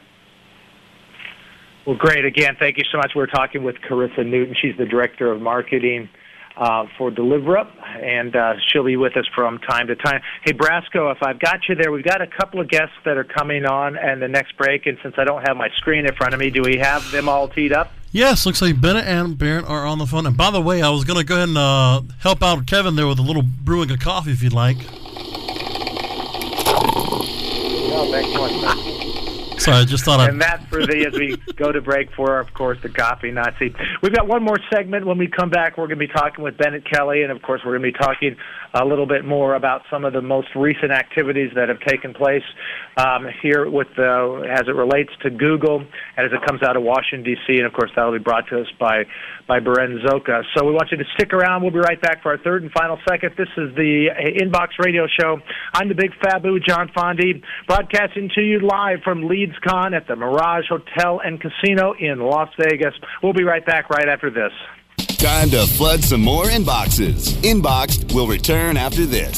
Well, great. Again, thank you so much. We're talking with Carissa Newton. She's the director of marketing uh, for Delivra, and uh, she'll be with us from time to time. Hey, Brasco, if I've got you there, we've got a couple of guests that are coming on and the next break, and since I don't have my screen in front of me, do we have them all teed up? Yes, looks like Bennett and Barrett are on the phone. And by the way, I was going to go ahead and uh, help out Kevin there with a little brewing of coffee if you'd like. Oh, thanks so much. Sorry, I just thought I'd. And that for the as we go to break for, of course, the coffee Nazi. We've got one more segment. When we come back, we're going to be talking with Bennett Kelly, and of course, we're going to be talking a little bit more about some of the most recent activities that have taken place um, here with the, as it relates to Google and as it comes out of Washington D.C. And of course, that'll be brought to us by by Berin Szoka. So we want you to stick around. We'll be right back for our third and final second. This is the Inbox Radio Show. I'm the Big Fabu, John Fondy, broadcasting to you live from Leeds. LeadsCon at the Mirage Hotel and Casino in Las Vegas. We'll be right back right after this. Time to flood some more inboxes. Inboxed will return after this.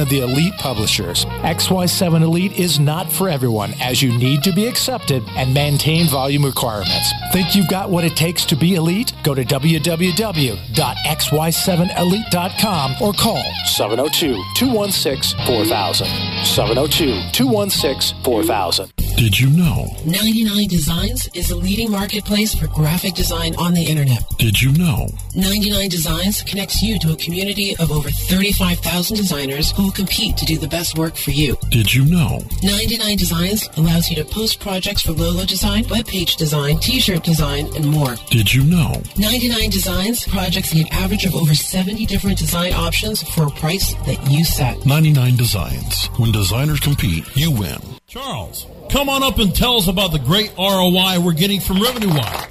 of the elite publishers. XY7 Elite is not for everyone, as you need to be accepted and maintain volume requirements. Think you've got what it takes to be elite? Go to www.xy7elite.com or call 702 216 4000. 702 216 4000. Did you know? 99 Designs is a leading marketplace for graphic design on the internet. Did you know? 99 Designs connects you to a community of over 35,000 designers who will compete to do the best work for you. Did you know? 99 Designs allows you to post projects for logo design, webpage design, t-shirt design, and more. Did you know? 99 Designs projects need an average of over 70 different design options for a price that you set. 99 Designs. When designers compete, you win. Charles, come on up and tell us about the great ROI we're getting from Revenue Wire.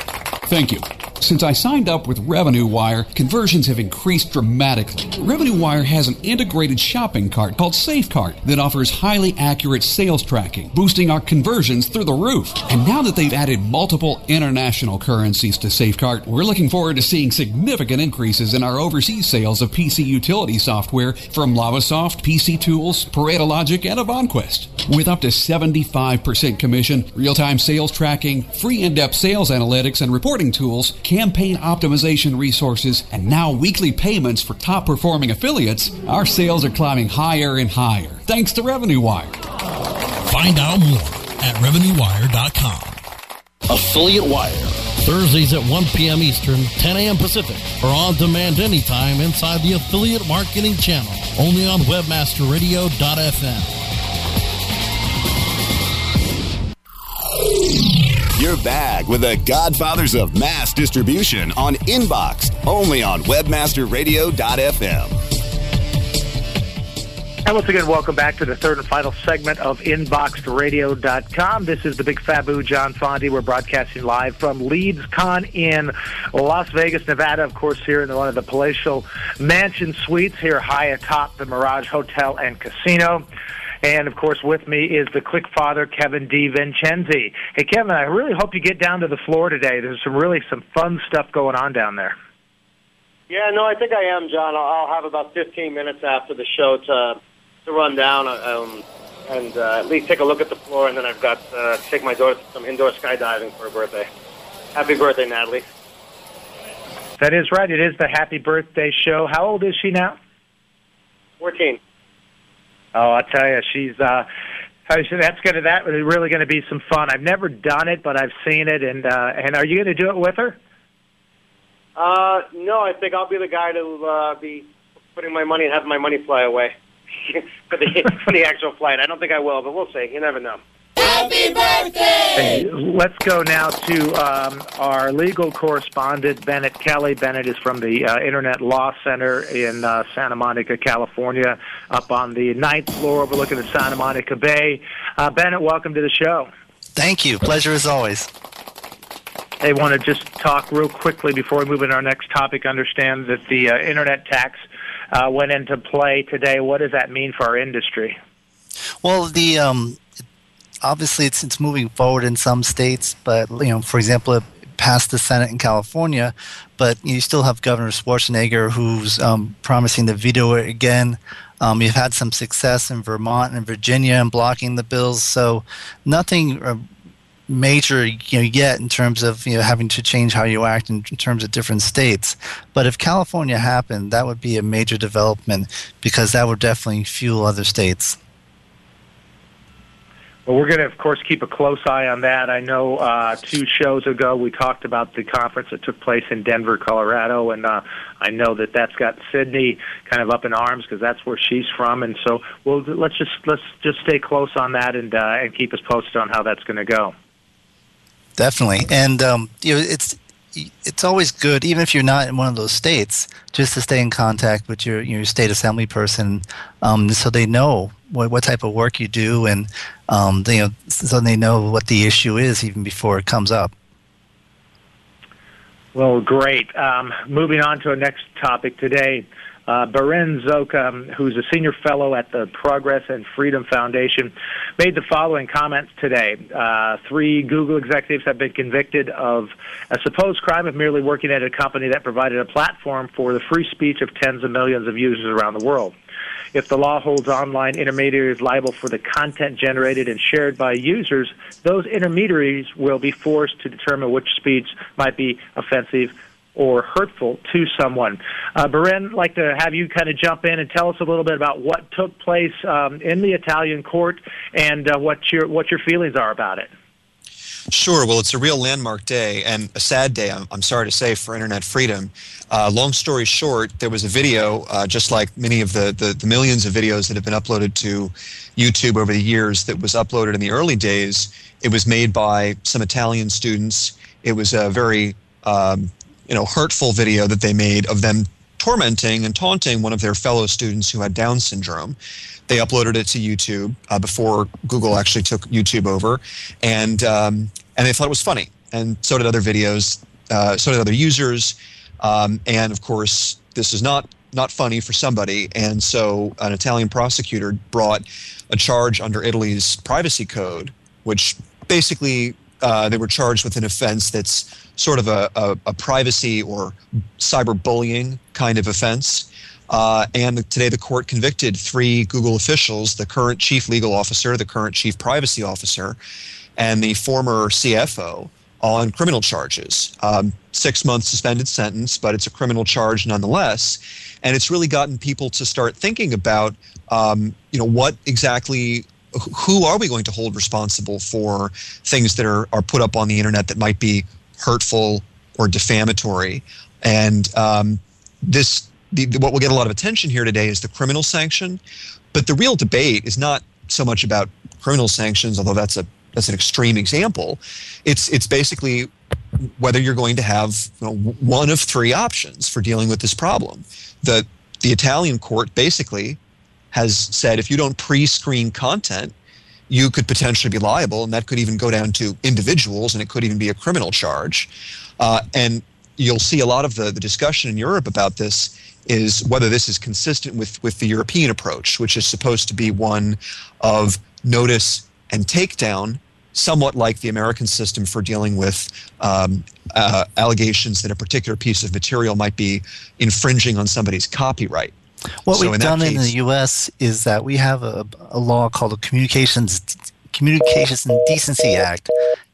Thank you. Since I signed up with Revenue Wire, conversions have increased dramatically. Revenue Wire has an integrated shopping cart called SafeCart that offers highly accurate sales tracking, boosting our conversions through the roof. And now that they've added multiple international currencies to SafeCart, we're looking forward to seeing significant increases in our overseas sales of PC utility software from Lavasoft, PC Tools, Pareto Logic, and Avanquest. With up to 75% commission, real-time sales tracking, free in-depth sales analytics and reporting tools, campaign optimization resources, and now weekly payments for top performing affiliates, our sales are climbing higher and higher thanks to Revenue Wire. Find out more at RevenueWire.com. Affiliate Wire. Thursdays at 1 p.m. Eastern, 10 a.m. Pacific, or on demand anytime inside the Affiliate Marketing Channel, only on WebmasterRadio.fm. You're back with the Godfathers of Mass Distribution on Inbox, only on WebmasterRadio.fm. And once again, welcome back to the third and final segment of InboxedRadio.com. This is the Big Fabu, John Fondi. We're broadcasting live from LeadsCon in Las Vegas, Nevada. Of course, here in one of the palatial mansion suites here high atop the Mirage Hotel and Casino. And of course, with me is the Click Father, Kevin DiVincenzi. Hey, Kevin, I really hope you get down to the floor today. There's some really some fun stuff going on down there. Yeah, no, I think I am, John. I'll I'll have about 15 minutes after the show to to run down um, and uh, at least take a look at the floor, and then I've got uh, to take my daughter to some indoor skydiving for her birthday. Happy birthday, Natalie. That is right. It is the Happy Birthday show. How old is she now? 14. Oh, I tell you, she's. uh I said, that's gonna that is really gonna be some fun. I've never done it, but I've seen it. And uh and are you gonna do it with her? Uh, no, I think I'll be the guy to uh, be putting my money and having my money fly away for the for the actual flight. I don't think I will, but we'll see. You never know. Happy birthday! Let's go now to um, our legal correspondent, Bennett Kelly. Bennett is from the uh, Internet Law Center in uh, Santa Monica, California, up on the ninth floor overlooking the Santa Monica Bay. Uh, Bennett, welcome to the show. Thank you. Pleasure as always. I want to just talk real quickly before we move into our next topic. Understand that the uh, internet tax uh, went into play today. What does that mean for our industry? Well, the um, obviously it's it's moving forward in some states, but you know, for example, it passed the Senate in California, but you still have Governor Schwarzenegger who's um, promising to veto it again. Um, you've had some success in Vermont and Virginia in blocking the bills, so nothing. Uh, major you know yet in terms of you know having to change how you act in, in, terms of different states but if california happened that would be a major development because that would definitely fuel other states We're going to, of course, keep a close eye on that. I know uh, two shows ago we talked about the conference that took place in Denver, Colorado, and uh, I know that that's got Sydney kind of up in arms because that's where she's from. And so, well, let's just let's just stay close on that and uh, and keep us posted on how that's going to go. Definitely, and um, you know, it's it's always good, even if you're not in one of those states, just to stay in contact with your your state assembly person, um, so they know what, what type of work you do, and um, they, you know, so they know what the issue is even before it comes up. Well, great. Um, moving on to our next topic today. Uh, Berin Szoka, who's a senior fellow at the Progress and Freedom Foundation, made the following comments today. Uh, three Google executives have been convicted of a supposed crime of merely working at a company that provided a platform for the free speech of tens of millions of users around the world. If the law holds online intermediaries liable for the content generated and shared by users, those intermediaries will be forced to determine which speech might be offensive or hurtful to someone. Uh, Berin, I'd like to have you kind of jump in and tell us a little bit about what took place um, in the Italian court and uh, what your what your feelings are about it. Sure. Well, it's a real landmark day and a sad day, I'm, I'm sorry to say, for internet freedom. Uh, long story short, there was a video, uh, just like many of the, the, the, millions of videos that have been uploaded to YouTube over the years, that was uploaded in the early days. It was made by some Italian students. It was a very um, you know, hurtful video that they made of them tormenting and taunting one of their fellow students who had Down syndrome. They uploaded it to YouTube uh, before Google actually took YouTube over, and um, and they thought it was funny, and so did other videos, uh, so did other users, um, and of course this is not not funny for somebody, and so an Italian prosecutor brought a charge under Italy's privacy code, which basically uh, they were charged with an offense that's sort of a, a, a privacy or cyberbullying kind of offense. Uh, and today the court convicted three Google officials the current chief legal officer, the current chief privacy officer, and the former CFO on criminal charges. Um, six month suspended sentence, but it's a criminal charge nonetheless. And it's really gotten people to start thinking about, um, you know, what exactly who are we going to hold responsible for things that are, are put up on the internet that might be hurtful or defamatory? And um, this, the, what will get a lot of attention here today is the criminal sanction. But the real debate is not so much about criminal sanctions, although that's a that's an extreme example. It's it's basically whether you're going to have you know, one of three options for dealing with this problem. The the Italian court basically has said if you don't pre-screen content, you could potentially be liable, and that could even go down to individuals, and it could even be a criminal charge. Uh, and you'll see a lot of the, the discussion in Europe about this is whether this is consistent with, with the European approach, which is supposed to be one of notice and takedown, somewhat like the American system for dealing with um, uh, allegations that a particular piece of material might be infringing on somebody's copyright. What so we've in done case, in the U.S. is that we have a, a law called the Communications Communications and Decency Act,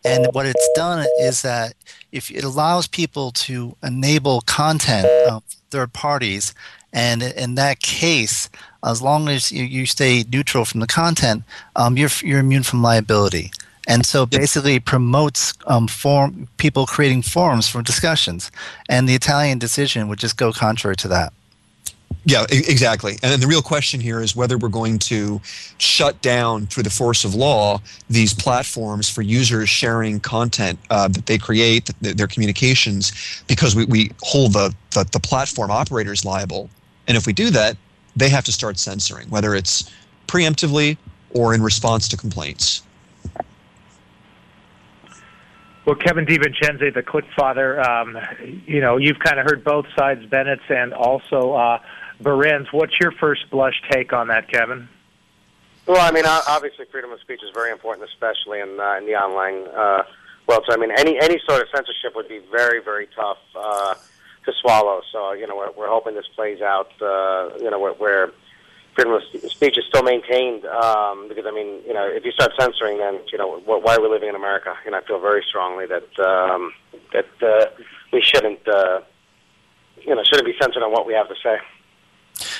and what it's done is that if it allows people to enable content of third parties, and in that case, as long as you, you stay neutral from the content, um, you're you're immune from liability. And so basically promotes um, form people creating forums for discussions, and the Italian decision would just go contrary to that. Yeah, exactly. And the real question here is whether we're going to shut down through the force of law these platforms for users sharing content uh, that they create, their communications, because we, we hold the, the, the platform operators liable. And if we do that, they have to start censoring, whether it's preemptively or in response to complaints. Well, Kevin DiVincenzi, the Click Father, um, you know, you've kind of heard both sides, Bennett's and also uh, Berin's. What's your first blush take on that, Kevin? Well, I mean, obviously, freedom of speech is very important, especially in uh, in the online uh, world. So, I mean, any any sort of censorship would be very, very tough uh, to swallow. So, you know, we're, we're hoping this plays out. Uh, you know, where, where freedom of speech is still maintained. Um, because, I mean, you know, if you start censoring, then you know, why are we living in America? And I feel very strongly that um, that uh, we shouldn't, uh, you know, shouldn't be censored on what we have to say.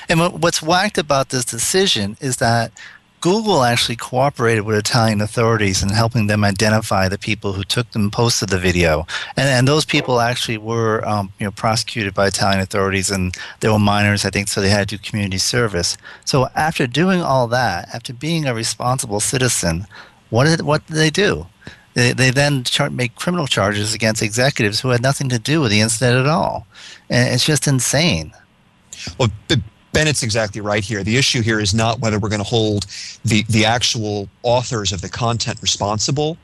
And what's whacked about this decision is that Google actually cooperated with Italian authorities in helping them identify the people who took and posted the video, and, and those people actually were um, you know prosecuted by Italian authorities, and they were minors, I think, so they had to do community service. So after doing all that, after being a responsible citizen, what did what did they do? They, they then char- make criminal charges against executives who had nothing to do with the incident at all, and it's just insane. Well, Bennett's exactly right here. The issue here is not whether we're going to hold the, the actual authors of the content responsible.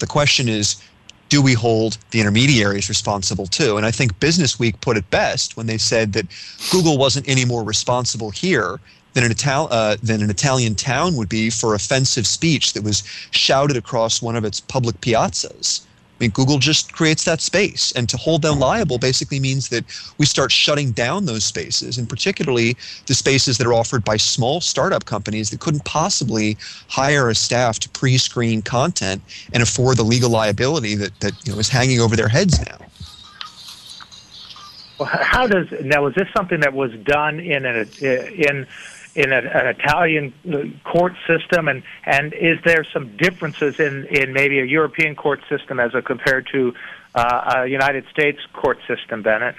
The question is, do we hold the intermediaries responsible too? And I think Business Week put it best when they said that Google wasn't any more responsible here than an, Ital- uh, than an Italian town would be for offensive speech that was shouted across one of its public piazzas. I mean, Google just creates that space. And to hold them liable basically means that we start shutting down those spaces, and particularly the spaces that are offered by small startup companies that couldn't possibly hire a staff to pre screen content and afford the legal liability that, that you know, is hanging over their heads now. Well, how does now? Was this something that was done in an in in a, an Italian uh, court system, and and is there some differences in in maybe a European court system as compared to uh, a United States court system, Bennett?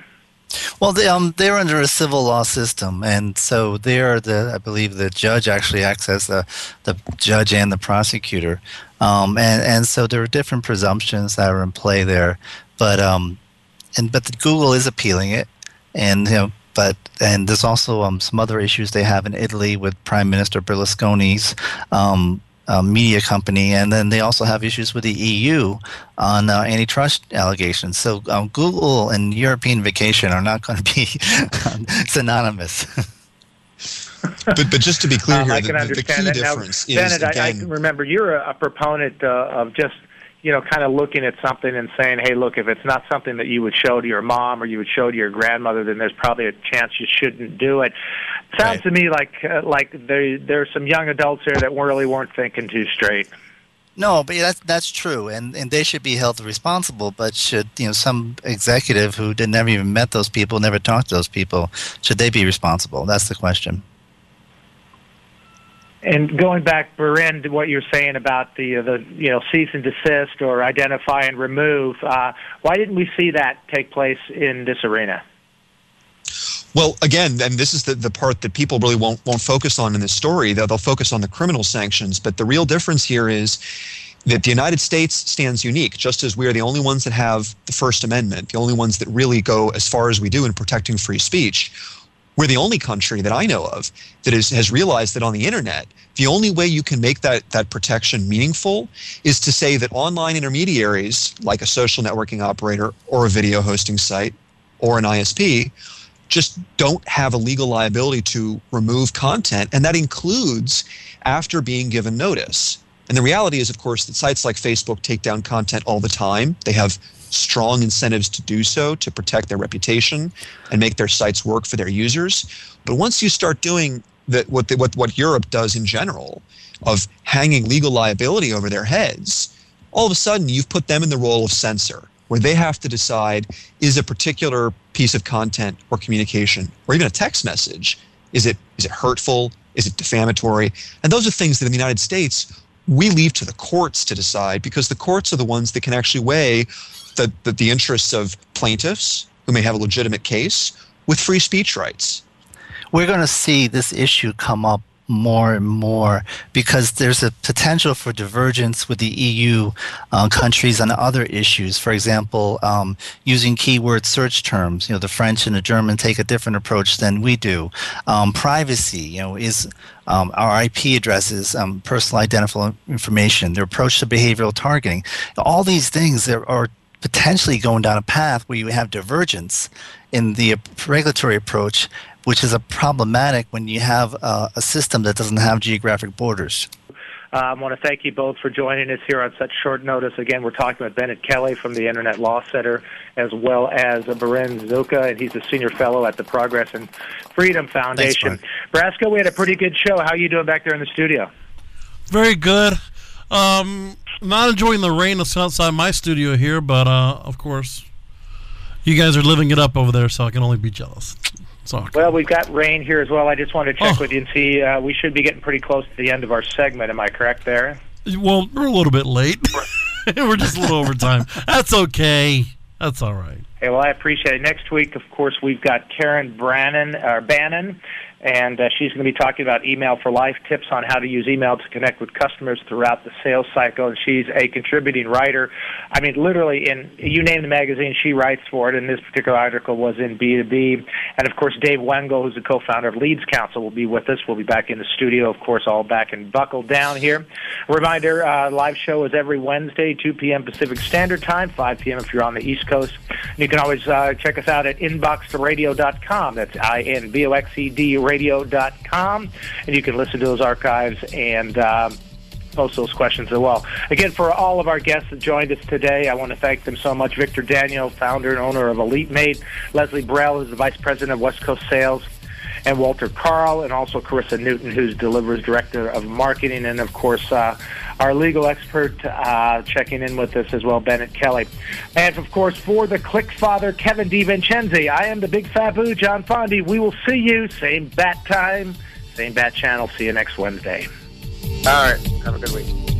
Well, they, um, they're under a civil law system, and so they're the I believe the judge actually acts as the the judge and the prosecutor, um, and and so there are different presumptions that are in play there, but um, and but Google is appealing it, and you know but and there's also um, some other issues they have in Italy with Prime Minister Berlusconi's um, uh, media company, and then they also have issues with the EU on uh, antitrust allegations. So um, Google and European Vacation are not going to be synonymous. but but just to be clear um, here, I can the, understand the that. key difference now, is Bennett, again, I, I remember you're a, a proponent uh, of just you know, kind of looking at something and saying, "Hey, look, if it's not something that you would show to your mom or you would show to your grandmother, then there's probably a chance you shouldn't do it." Sounds Right. to me like uh, like there there's some young adults here that really weren't thinking too straight. No, but that's that's true, and and they should be held responsible. But should you know some executive who did never even met those people, never talked to those people, should they be responsible? That's the question. And going back, Berin, to what you're saying about the uh, the you know cease and desist or identify and remove, uh, why didn't we see that take place in this arena? Well, again, and this is the, the part that people really won't won't focus on in this story. They'll, they'll focus on the criminal sanctions, but the real difference here is that the United States stands unique, just as we are the only ones that have the First Amendment, the only ones that really go as far as we do in protecting free speech. We're the only country that I know of that is, has realized that on the internet, the only way you can make that, that protection meaningful is to say that online intermediaries, like a social networking operator or a video hosting site or an ISP, just don't have a legal liability to remove content, and that includes after being given notice. And the reality is, of course, that sites like Facebook take down content all the time. They have strong incentives to do so to protect their reputation and make their sites work for their users. But once you start doing that, what, the, what, what Europe does in general, of hanging legal liability over their heads, all of a sudden you've put them in the role of censor, where they have to decide is a particular piece of content or communication, or even a text message, is it is it hurtful? Is it defamatory? And those are things that in the United States we leave to the courts to decide because the courts are the ones that can actually weigh the, the, the interests of plaintiffs who may have a legitimate case with free speech rights. We're going to see this issue come up more and more because there's a potential for divergence with the EU uh, countries on other issues. For example, um, using keyword search terms. You know, the French and the German take a different approach than we do. Um, privacy, you know, is um, our IP addresses, um, personal identifiable information, their approach to behavioral targeting. All these things that are potentially going down a path where you have divergence in the regulatory approach, which is a problematic when you have uh, a system that doesn't have geographic borders. Uh, I want to thank you both for joining us here on such short notice. Again, we're talking with Bennett Kelly from the Internet Law Center, as well as Berin Szoka, and he's a senior fellow at the Progress and Freedom Foundation. Thanks, Brasco, we had a pretty good show. How are you doing back there in the studio? Very good. Um, not enjoying the rain that's outside my studio here, but uh, of course, you guys are living it up over there, so I can only be jealous. Okay. Well, we've got rain here as well. I just wanted to check Oh. with you and see. Uh, we should be getting pretty close to the end of our segment. Am I correct there? Well, we're a little bit late. we're just a little over time. That's okay. That's all right. Hey, well, I appreciate it. Next week, of course, we've got Karen Brannon, or Bannon, and uh, she's going to be talking about email for life tips on how to use email to connect with customers throughout the sales cycle. And she's a contributing writer. I mean, literally, in you name the magazine, she writes for it. And this particular article was in B2B. And of course, Dave Wengel, who's the co-founder of Leads Council, will be with us. We'll be back in the studio, of course, all back and buckled down here. Reminder: uh, live show is every Wednesday, 2 p.m. Pacific Standard Time, 5 p.m. if you're on the East Coast. And you can always uh, check us out at inboxradio.com. That's I-N-B-O-X-E-D radio.com. And you can listen to those archives and um, post those questions as well. Again, for all of our guests that joined us today, I want to thank them so much. Victor Daniel, founder and owner of Elite Mate, Leslie Burrell, who's the vice president of West Coast Sales, and Walter Karl, and also Carissa Newton, who's Delivra's director of marketing, and of course, uh, our legal expert uh, checking in with us as well, Bennett Kelly. And of course, for the Click Father, Kevin DiVincenzi, I am the Big Fabu, John Fondi. We will see you, same bat time, same bat channel. See you next Wednesday. All right. Have a good week.